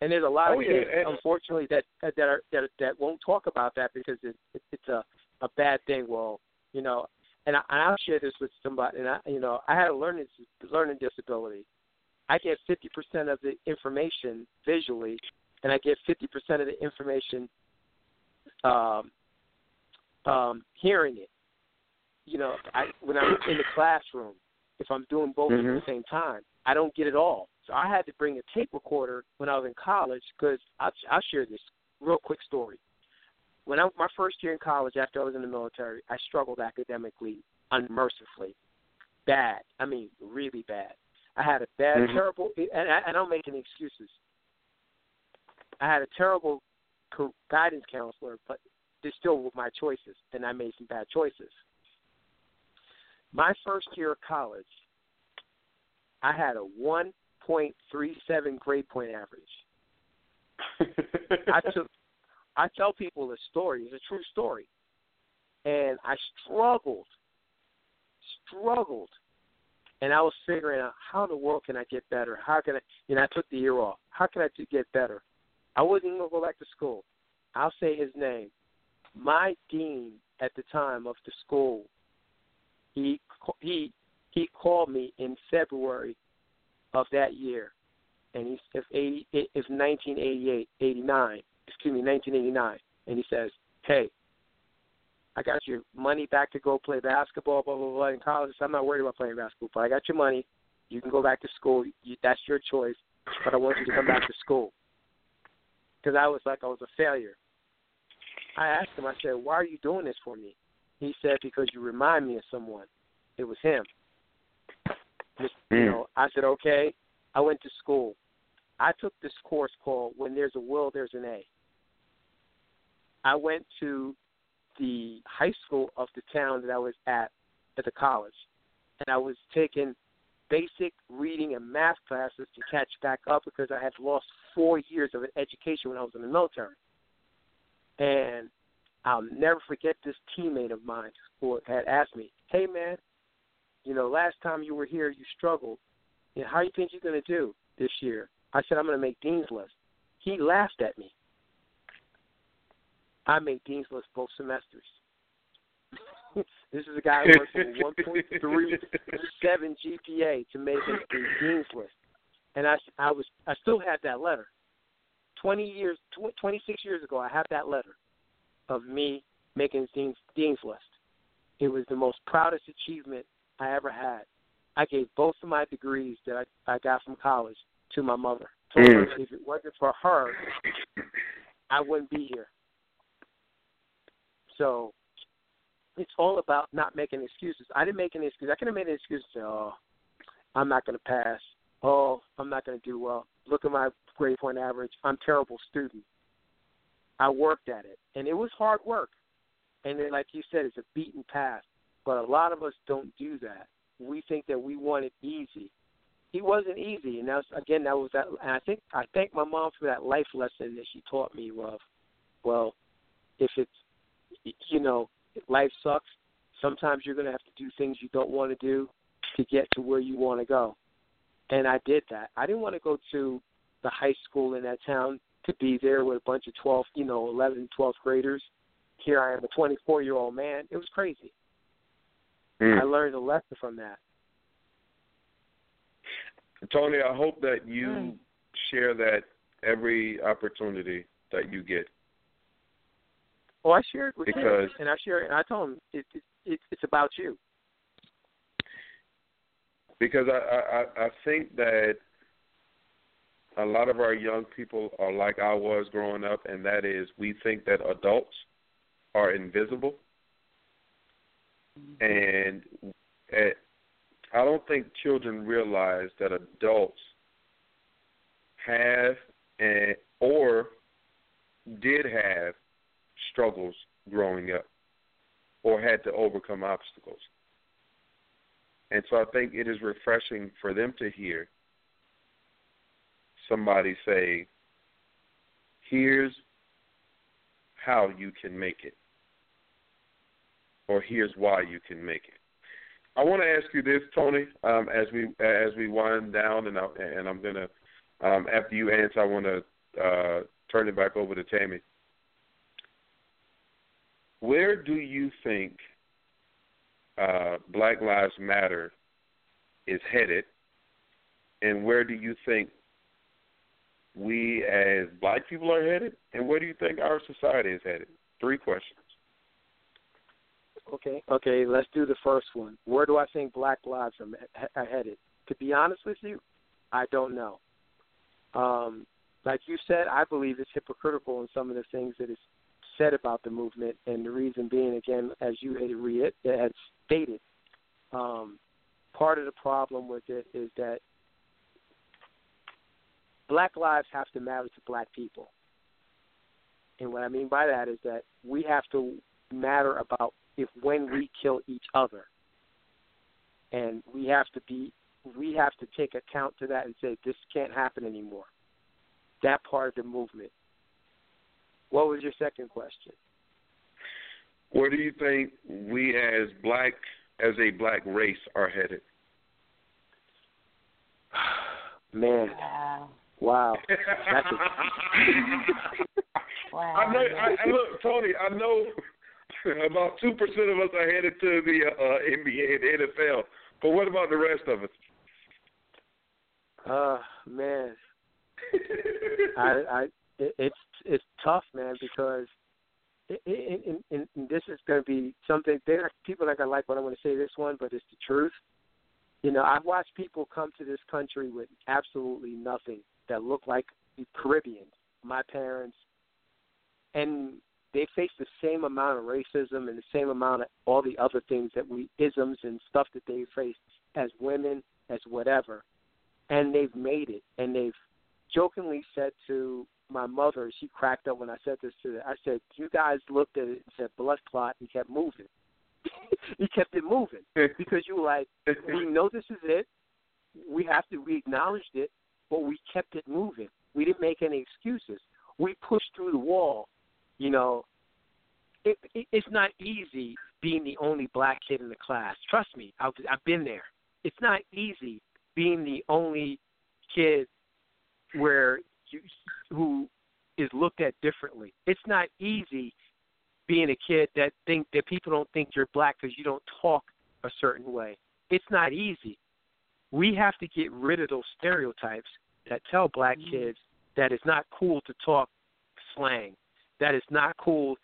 And there's a lot oh, of yeah. kids, and, unfortunately, that that are that that won't talk about that because it, it, it's a a bad thing. Well, you know, and, I, and I'll share this with somebody. And I, you know, I had a learning learning disability. I get 50% of the information visually, and I get 50% of the information um, um, hearing it. You know, I when I'm in the classroom, if I'm doing both mm-hmm. at the same time, I don't get it all. So I had to bring a tape recorder when I was in college because I'll, I'll share this real quick story. When I my first year in college, after I was in the military, I struggled academically unmercifully, bad. I mean, really bad. I had a bad, mm-hmm. terrible, and I, I don't make any excuses. I had a terrible guidance counselor, but they still were my choices, and I made some bad choices. My first year of college, I had a 1.37 grade point average. I took I tell people the story. It's a true story. And I struggled, struggled. And I was figuring out how in the world can I get better? How can I, you know, I took the year off. How can I get better? I wasn't even going to go back to school. I'll say his name. My dean at the time of the school, he he he called me in February of that year, and he's if eighty if 1988 89 excuse me 1989, and he says, "Hey, I got your money back to go play basketball, blah blah blah in college. So I'm not worried about playing basketball, but I got your money. You can go back to school. You, that's your choice, but I want you to come back to school." Because I was like I was a failure. I asked him. I said, "Why are you doing this for me?" He said, "Because you remind me of someone." It was him. Just, you Mm. know, I said, "Okay." I went to school. I took this course called "When There's a Will, There's an A." I went to the high school of the town that I was at at the college, and I was taking basic reading and math classes to catch back up because I had lost four years of education when I was in the military. And I'll never forget this teammate of mine who had asked me, "Hey man, you know, last time you were here, you struggled. You know, how do you think you're going to do this year?" I said, "I'm going to make Dean's List." He laughed at me. I made Dean's List both semesters. this is a guy who went from 1.37 GPA to making a Dean's List, and I, I was, I still have that letter. 20 years, tw- 26 years ago, I have that letter of me making Dean's, Dean's List. It was the most proudest achievement I ever had. I gave both of my degrees that I, I got from college to my mother. Told her Mm. if it wasn't for her, I wouldn't be here. So it's all about not making excuses. I didn't make any excuses. I could have made an excuse and say, "Oh, I'm not going to pass. Oh, I'm not going to do well. Look at my grade point average. I'm a terrible student." I worked at it, and it was hard work. And then, like you said, it's a beaten path. But a lot of us don't do that. We think that we want it easy. It wasn't easy, and that's again that was that. And I think I thank my mom for that life lesson that she taught me of, well, if it's you know life sucks, sometimes you're going to have to do things you don't want to do to get to where you want to go. And I did that. I didn't want to go to the high school in that town to be there with a bunch of 12, you know, 11, 12th graders. Here I am, a 24 year old man. It was crazy. Mm. I learned a lesson from that. Tony, I hope that you Mm. share that every opportunity that you get. Well, I shared with Because- him, and I shared, and I told him it, it, it, it's about you. because I, I I think that a lot of our young people are like I was growing up, and that is we think that adults are invisible, mm-hmm. and at, I don't think children realize that adults have and or did have struggles growing up or had to overcome obstacles. And so I think it is refreshing for them to hear somebody say, here's how you can make it, or here's why you can make it. I want to ask you this, Tony, um, as we as we wind down, and I, and I'm gonna um, after you answer, I want to uh, turn it back over to Tammy. Where do you think uh, Black Lives Matter is headed, and where do you think we as black people are headed, and where do you think our society is headed? Three questions. Okay, okay, let's do the first one. Where do I think Black lives are, headed? To be honest with you, I don't know. Um, like you said, I believe it's hypocritical in some of the things that is said about the movement, and the reason being, again, as you had, re- had stated, um, part of the problem with it is that black lives have to matter to black people. And what I mean by that is that we have to matter about if when we kill each other. And we have to be we have to take account to that and say this can't happen anymore. that part of the movement. What was your second question? Where do you think we as black as a black race are headed? Man, Wow. wow. That's a, Wow. I know. I, I look, Tony. I know about two percent of us are headed to the uh, NBA and NFL. But what about the rest of us? uh, man, I, I, it, it's it's tough, man, because it, it, and, and, this is going to be something. There, people are going to like what I'm going to say this one, but it's the truth. You know, I've watched people come to this country with absolutely nothing that look like Caribbeans. My parents, and they face the same amount of racism and the same amount of all the other things that we isms and stuff that they face as women, as whatever. And they've made it. And they've jokingly said to my mother, she cracked up when I said this to her. I said, You guys looked at it and said blood clot and kept moving. you kept it moving. Because you were like, We know this is it. We have to we acknowledged it, but we kept it moving. We didn't make any excuses. We pushed through the wall you know, it, it, it's not easy being the only black kid in the class. Trust me, I've, I've been there. It's not easy being the only kid where who is looked at differently. It's not easy being a kid that think that people don't think you're black because you don't talk a certain way. It's not easy. We have to get rid of those stereotypes that tell black mm-hmm. kids that it's not cool to talk slang that it's not cool.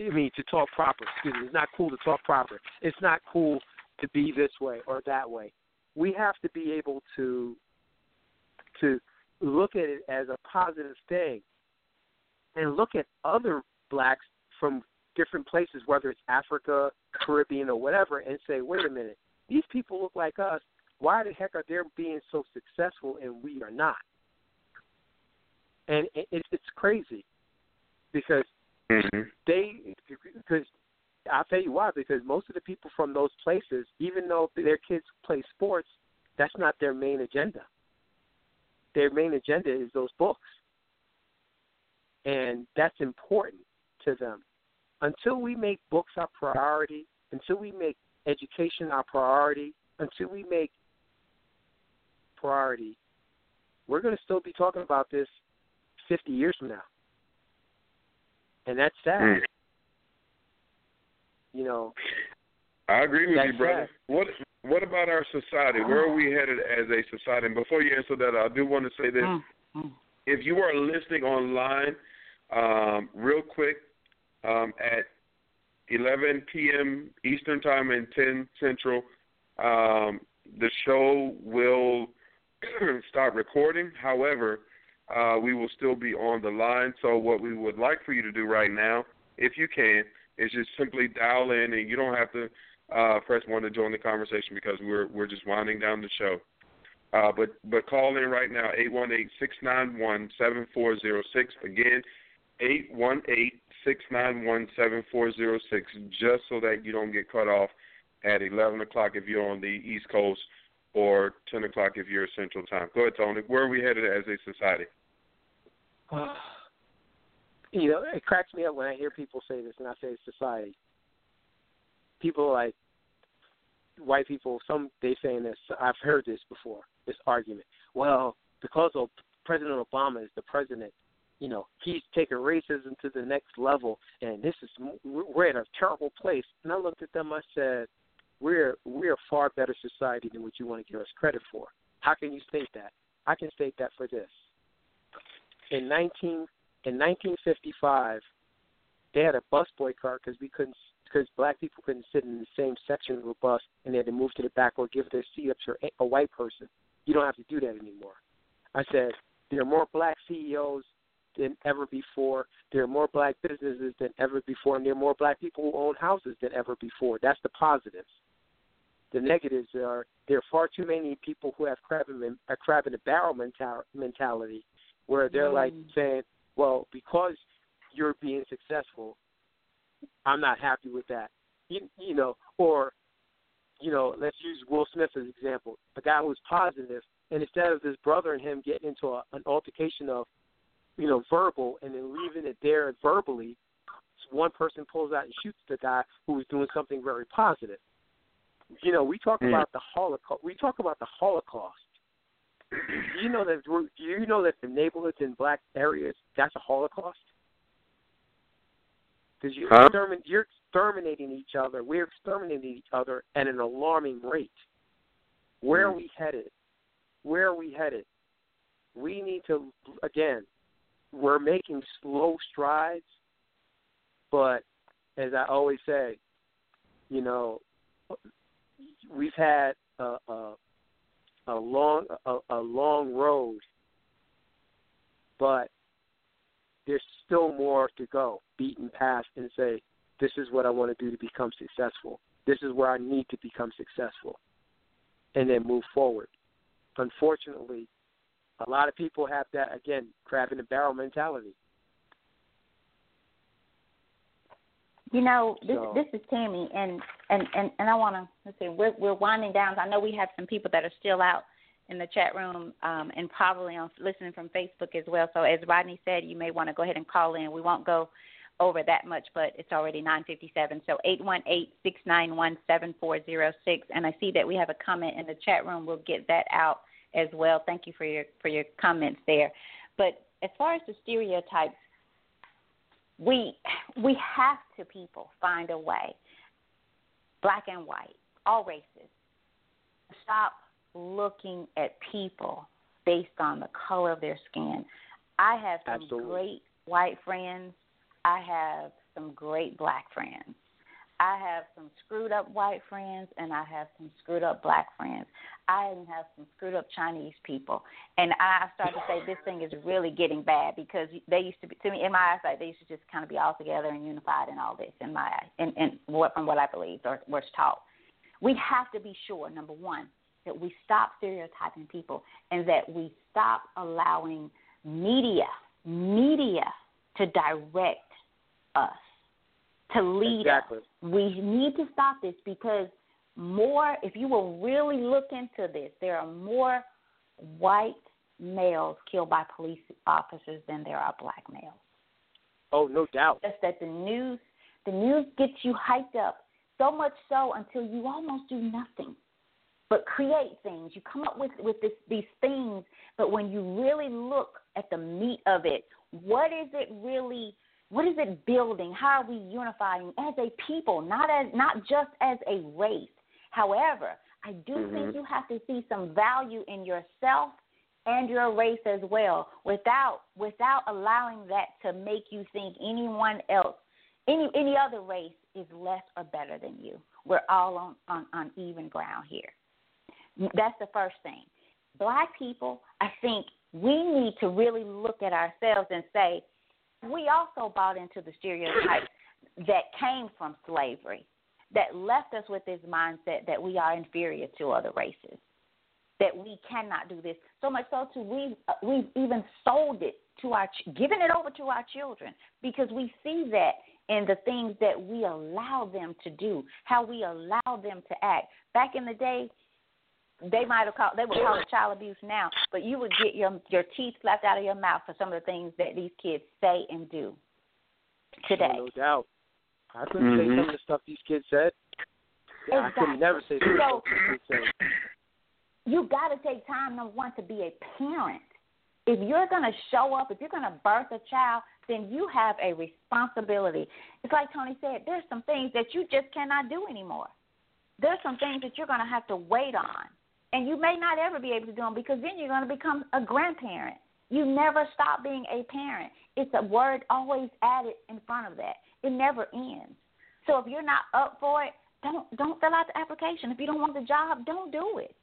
I mean, to talk proper. Excuse me. It's not cool to talk proper. It's not cool to be this way or that way. We have to be able to to look at it as a positive thing, and look at other blacks from different places, whether it's Africa, Caribbean, or whatever, and say, wait a minute, these people look like us. Why the heck are they being so successful and we are not? And it, it's crazy because mm-hmm. they because I'll tell you why because most of the people from those places, even though their kids play sports, that's not their main agenda. Their main agenda is those books, and that's important to them. Until we make books our priority, until we make education our priority, until we make priority, we're going to still be talking about this 50 years from now and that's sad. Mm. You know. I agree with that's you, brother. sad. What What about our society? Where are we headed as a society? And before you answer that, I do want to say this: Mm. if you are listening online, um, real quick, um, at 11 p.m. Eastern Time and 10 Central, um, the show will start recording. However, uh, we will still be on the line. So what we would like for you to do right now, if you can, is just simply dial in, and you don't have to uh, press one to join the conversation because we're we're just winding down the show. Uh, but but call in right now eight one eight six nine one seven four zero six again eight one eight six nine one seven four zero six just so that you don't get cut off at eleven o'clock if you're on the East Coast or ten o'clock if you're Central Time. Go ahead, Tony. Where are we headed as a society? you know, it cracks me up when I hear people say this, and I say society. People like white people, some they saying this. I've heard this before. This argument. Well, because of President Obama is the president, you know, he's taking racism to the next level, and this is we're in a terrible place. And I looked at them. I said, we're we're a far better society than what you want to give us credit for. How can you state that? I can state that for this in 19 in 1955 they had a bus boycott because we couldn't because black people couldn't sit in the same section of a bus and they had to move to the back or give their seat up to a white person. You don't have to do that anymore. I said there are more black CEOs than ever before. There are more black businesses than ever before, and there are more black people who own houses than ever before. That's the positives. The negatives are there are far too many people who have crab in, a crab in a barrel mentality where they're Mm. like saying, "Well, because you're being successful, I'm not happy with that." You, you know, or you know, let's use Will Smith as an example. A guy who's positive, and instead of his brother and him getting into a, an altercation of you know, verbal and then leaving it there verbally. One person pulls out and shoots the guy who was doing something very positive. You know, we talk Mm. about the Holocaust. We talk about the Holocaust. Do you know that? Do you know that the neighborhoods in black areas that's a Holocaust? Because you Huh? extermin- you're exterminating each other. We're exterminating each other at an alarming rate. Where are Mm. we headed? Where are we headed? We need to again. We're making slow strides, but as I always say, you know, we've had a, a, a long a, a long road, but there's still more to go. Beaten past and say, this is what I want to do to become successful. This is where I need to become successful, and then move forward. Unfortunately, a lot of people have that again crab in the barrel mentality. You know, this So- this is Tammy, and and and and I want to let's see. We're we're winding down. I know we have some people that are still out in the chat room um, and probably on listening from Facebook as well. So as Rodney said, you may want to go ahead and call in. We won't go over that much, but it's already 9:57. So eight one eight six nine one seven four zero six. And I see that we have a comment in the chat room. We'll get that out as well. Thank you for your for your comments there. But as far as the stereotypes we we have to people find a way black and white all races stop looking at people based on the color of their skin. I have some Absolutely. great white friends. I have some great black friends. I have some screwed up white friends and i have some screwed up black friends. I even have some screwed up chinese people. And I started to say this thing is really getting bad because they used to be to me in my eyesight they used to just kind of be all together and unified and all this in my in, in what from what I believed or was taught. We have to be sure number one that we stop stereotyping people and that we stop allowing media media to direct us to lead Exactly. us. We need to stop this because more if you will really look into this, there are more white males killed by police officers than there are black males. Oh, no doubt. Just that the news the news gets you hyped up so much so until you almost do nothing but create things. You come up with with this, these things, but when you really look at the meat of it, what is it really? What is it building? How are we unifying as a people, not as not just as a race? However, I do Mhm. think you have to see some value in yourself and your race as well, without without allowing that to make you think anyone else, any any other race is less or better than you. We're all on on, on even ground here. That's the first thing. Black people, I think we need to really look at ourselves and say, we also bought into the stereotypes that came from slavery, that left us with this mindset that we are inferior to other races, that we cannot do this. So much so, too, we've, uh, we've even sold it to our, given it over to our children because we see that in the things that we allow them to do, how we allow them to act. Back in the day, they might have called they would call it child abuse now, but you would get your your teeth slapped out of your mouth for some of the things that these kids say and do today. No doubt. I couldn't say Mhm. some of the stuff these kids said. Yeah, I could never say some of the stuff these kids said. You got to take time number one to be a parent. If you're going to show up, if you're going to birth a child, then you have a responsibility. It's like Tony said, there's some things that you just cannot do anymore. There's some things that you're going to have to wait on. And you may not ever be able to do them because then you're going to become a grandparent. You never stop being a parent. It's a word always added in front of that. It never ends. So if you're not up for it, don't don't fill out the application. If you don't want the job, don't do it.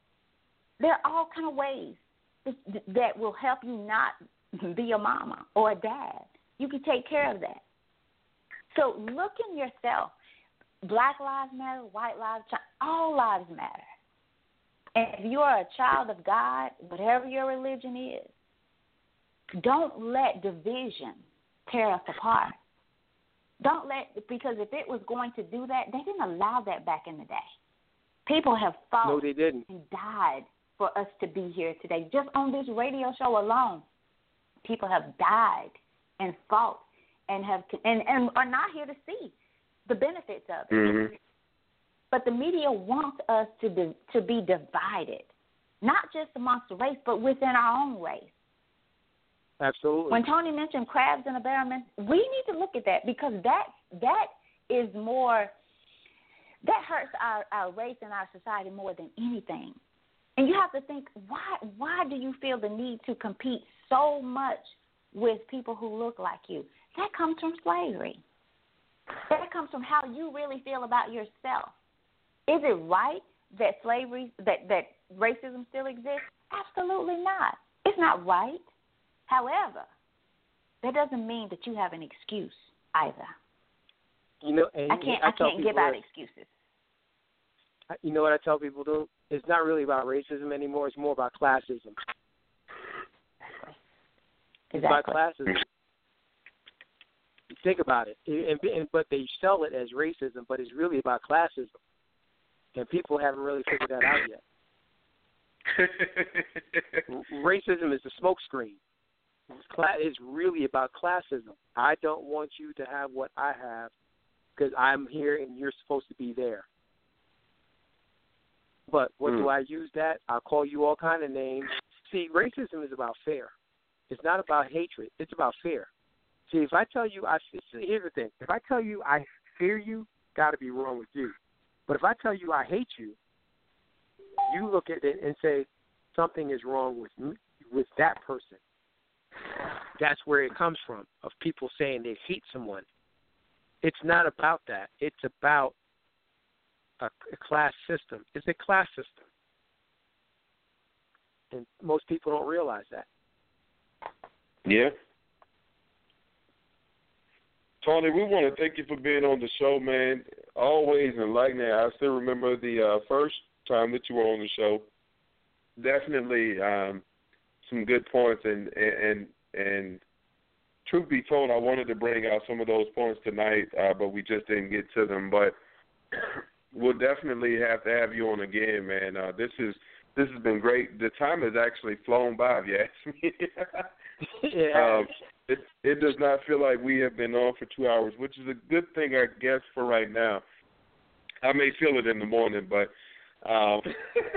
There are all kind of ways that- will help you not be a mama or a dad. You can take care of that. So look in yourself. Black lives matter, white lives, all lives matter. And if you are a child of God, whatever your religion is, don't let division tear us apart. Don't let because if it was going to do that, they didn't allow that back in the day. People have fought No, they didn't. and died for us to be here today. Just on this radio show alone, people have died and fought and have and and are not here to see the benefits of it. Mm-hmm. But the media wants us to be, to be divided, not just amongst the race, but within our own race. Absolutely. When Tony mentioned crabs in a barrel, we need to look at that because that that is more that hurts our, our race and our society more than anything. And you have to think why why do you feel the need to compete so much with people who look like you? That comes from slavery. That comes from how you really feel about yourself. Is it right that slavery that that racism still exists? Absolutely not. It's not right. However, that doesn't mean that you have an excuse either. You know, I can't I, I can't give out excuses. You know what I tell people though? It's not really about racism anymore. It's more about classism. Exactly. It's about classism. Think about it, and, and but they sell it as racism, but it's really about classism, and people haven't really figured that out yet. racism is a smokescreen. It's really about classism. I don't want you to have what I have because I'm here and you're supposed to be there. But what mm. do I use that? I'll call you all kind of names. See, racism is about fair. It's not about hatred. It's about fear. See, if I tell you, I see, here's the thing: if I tell you I fear you, got to be wrong with you. But if I tell you I hate you, you look at it and say something is wrong with me, with that person. That's where it comes from of people saying they hate someone. It's not about that. It's about a, a class system. It's a class system, and most people don't realize that. Yeah. Tony, we want to thank you for being on the show, man. Always enlightening. I still remember the uh, first time that you were on the show. Definitely um, some good points, and and and truth be told, I wanted to bring out some of those points tonight, uh, but we just didn't get to them. But we'll definitely have to have you on again, man. Uh, this is this has been great. The time has actually flown by, if you ask me. yeah. Um, it it does not feel like we have been on for two hours, which is a good thing, I guess, for right now. I may feel it in the morning, but um,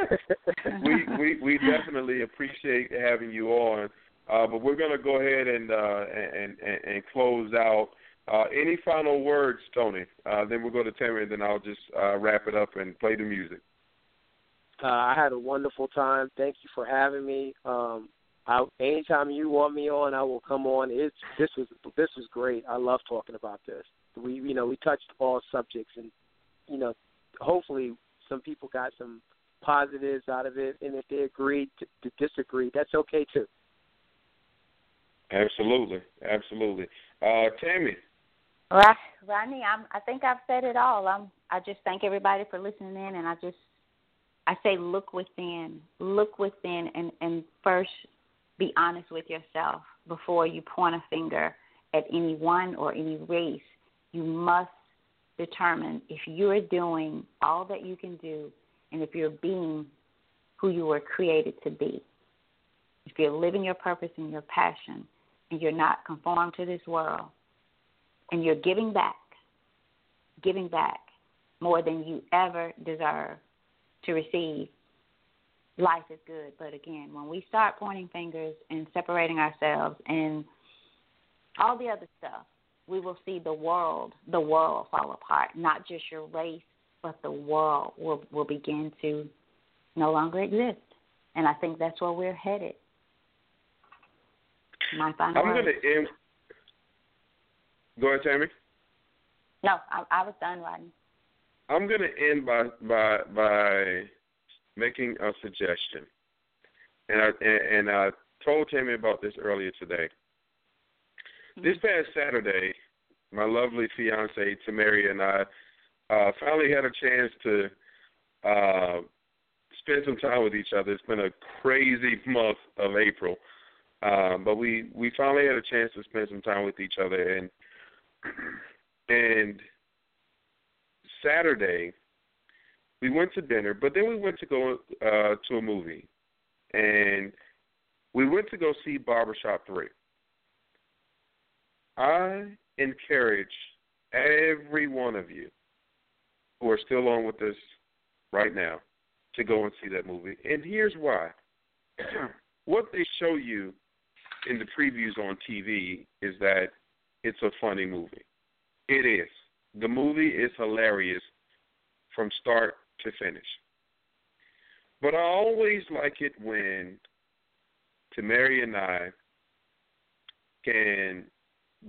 we we we definitely appreciate having you on. Uh, but we're going to go ahead and, uh, and and and close out. Uh, any final words, Tony? Uh, then we'll go to Tammy, and then I'll just uh, wrap it up and play the music. Uh, I had a wonderful time. Thank you for having me. Um, I, anytime you want me on, I will come on. It's this was this was great. I love talking about this. We you know we touched all subjects, and you know hopefully some people got some positives out of it, and if they agreed to, to disagree, that's okay too. Absolutely, absolutely. Uh, Tammy. Well, Rodney, I'm, I think I've said it all. I'm, I just thank everybody for listening in, and I just, I say, look within, look within, and and first be honest with yourself before you point a finger at anyone or any race. You must determine if you're doing all that you can do, and if you're being who you were created to be. If you're living your purpose and your passion, and you're not conformed to this world, and you're giving back, giving back more than you ever deserve to receive, life is good. But again, when we start pointing fingers and separating ourselves and all the other stuff, we will see the world, the world fall apart. Not just your race, but the world will will begin to no longer exist. And I think that's where we're headed. My final I'm going to end. Go ahead, Tammy. No, I, I was done, Rodney. I'm going to end by by by making a suggestion, and I and, and I told Tammy about this earlier today. Mm-hmm. This past Saturday, my lovely fiance Tamaria and I uh, finally had a chance to uh, spend some time with each other. It's been a crazy month of April. Um, but we we finally had a chance to spend some time with each other, and and Saturday we went to dinner, but then we went to go uh, to a movie, and we went to go see Barbershop Three. I encourage every one of you who are still on with us right now to go and see that movie. And here's why. what they show you in the previews on TV is that it's a funny movie. It is. The movie is hilarious from start to finish. But I always like it when Tamari and I can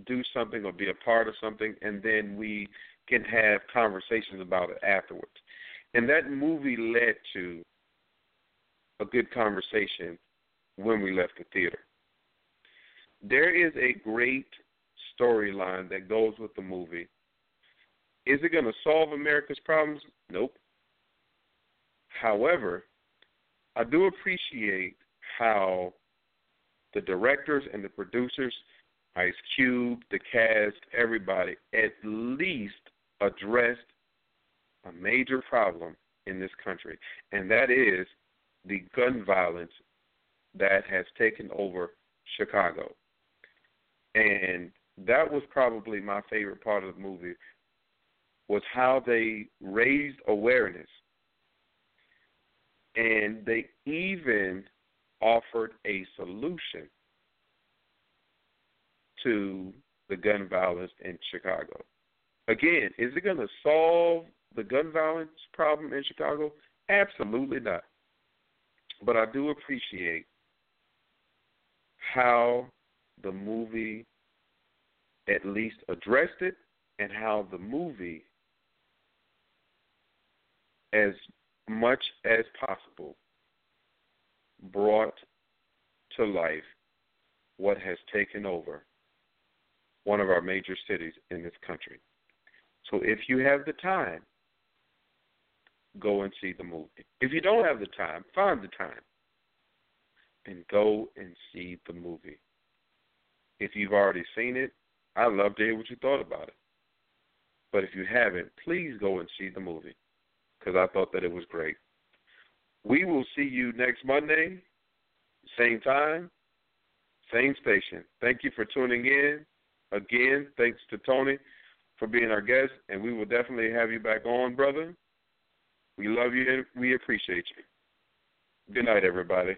do something or be a part of something, and then we can have conversations about it afterwards. And that movie led to a good conversation when we left the theater. There is a great storyline that goes with the movie. Is it going to solve America's problems? Nope. However, I do appreciate how the directors and the producers, Ice Cube, the cast, everybody, at least addressed a major problem in this country, and that is the gun violence that has taken over Chicago. And that was probably my favorite part of the movie was how they raised awareness and they even offered a solution to the gun violence in Chicago. Again, is it going to solve the gun violence problem in Chicago? Absolutely not. But I do appreciate how the movie at least addressed it and how the movie, as much as possible, brought to life what has taken over one of our major cities in this country. So if you have the time, go and see the movie. If you don't have the time, find the time and go and see the movie. If you've already seen it, I'd love to hear what you thought about it. But if you haven't, please go and see the movie because I thought that it was great. We will see you next Monday, same time, same station. Thank you for tuning in. Again, thanks to Tony for being our guest, and we will definitely have you back on, brother. We love you and we appreciate you. Good night, everybody.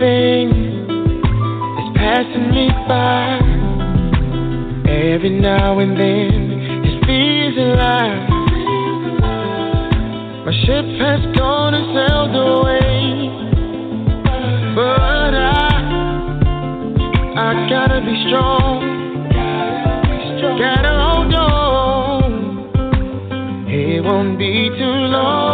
everything is passing me by. Every now and then, it feels alive. My ship has gone and sailed away, but I, I gotta be strong. Gotta hold on. It won't be too long.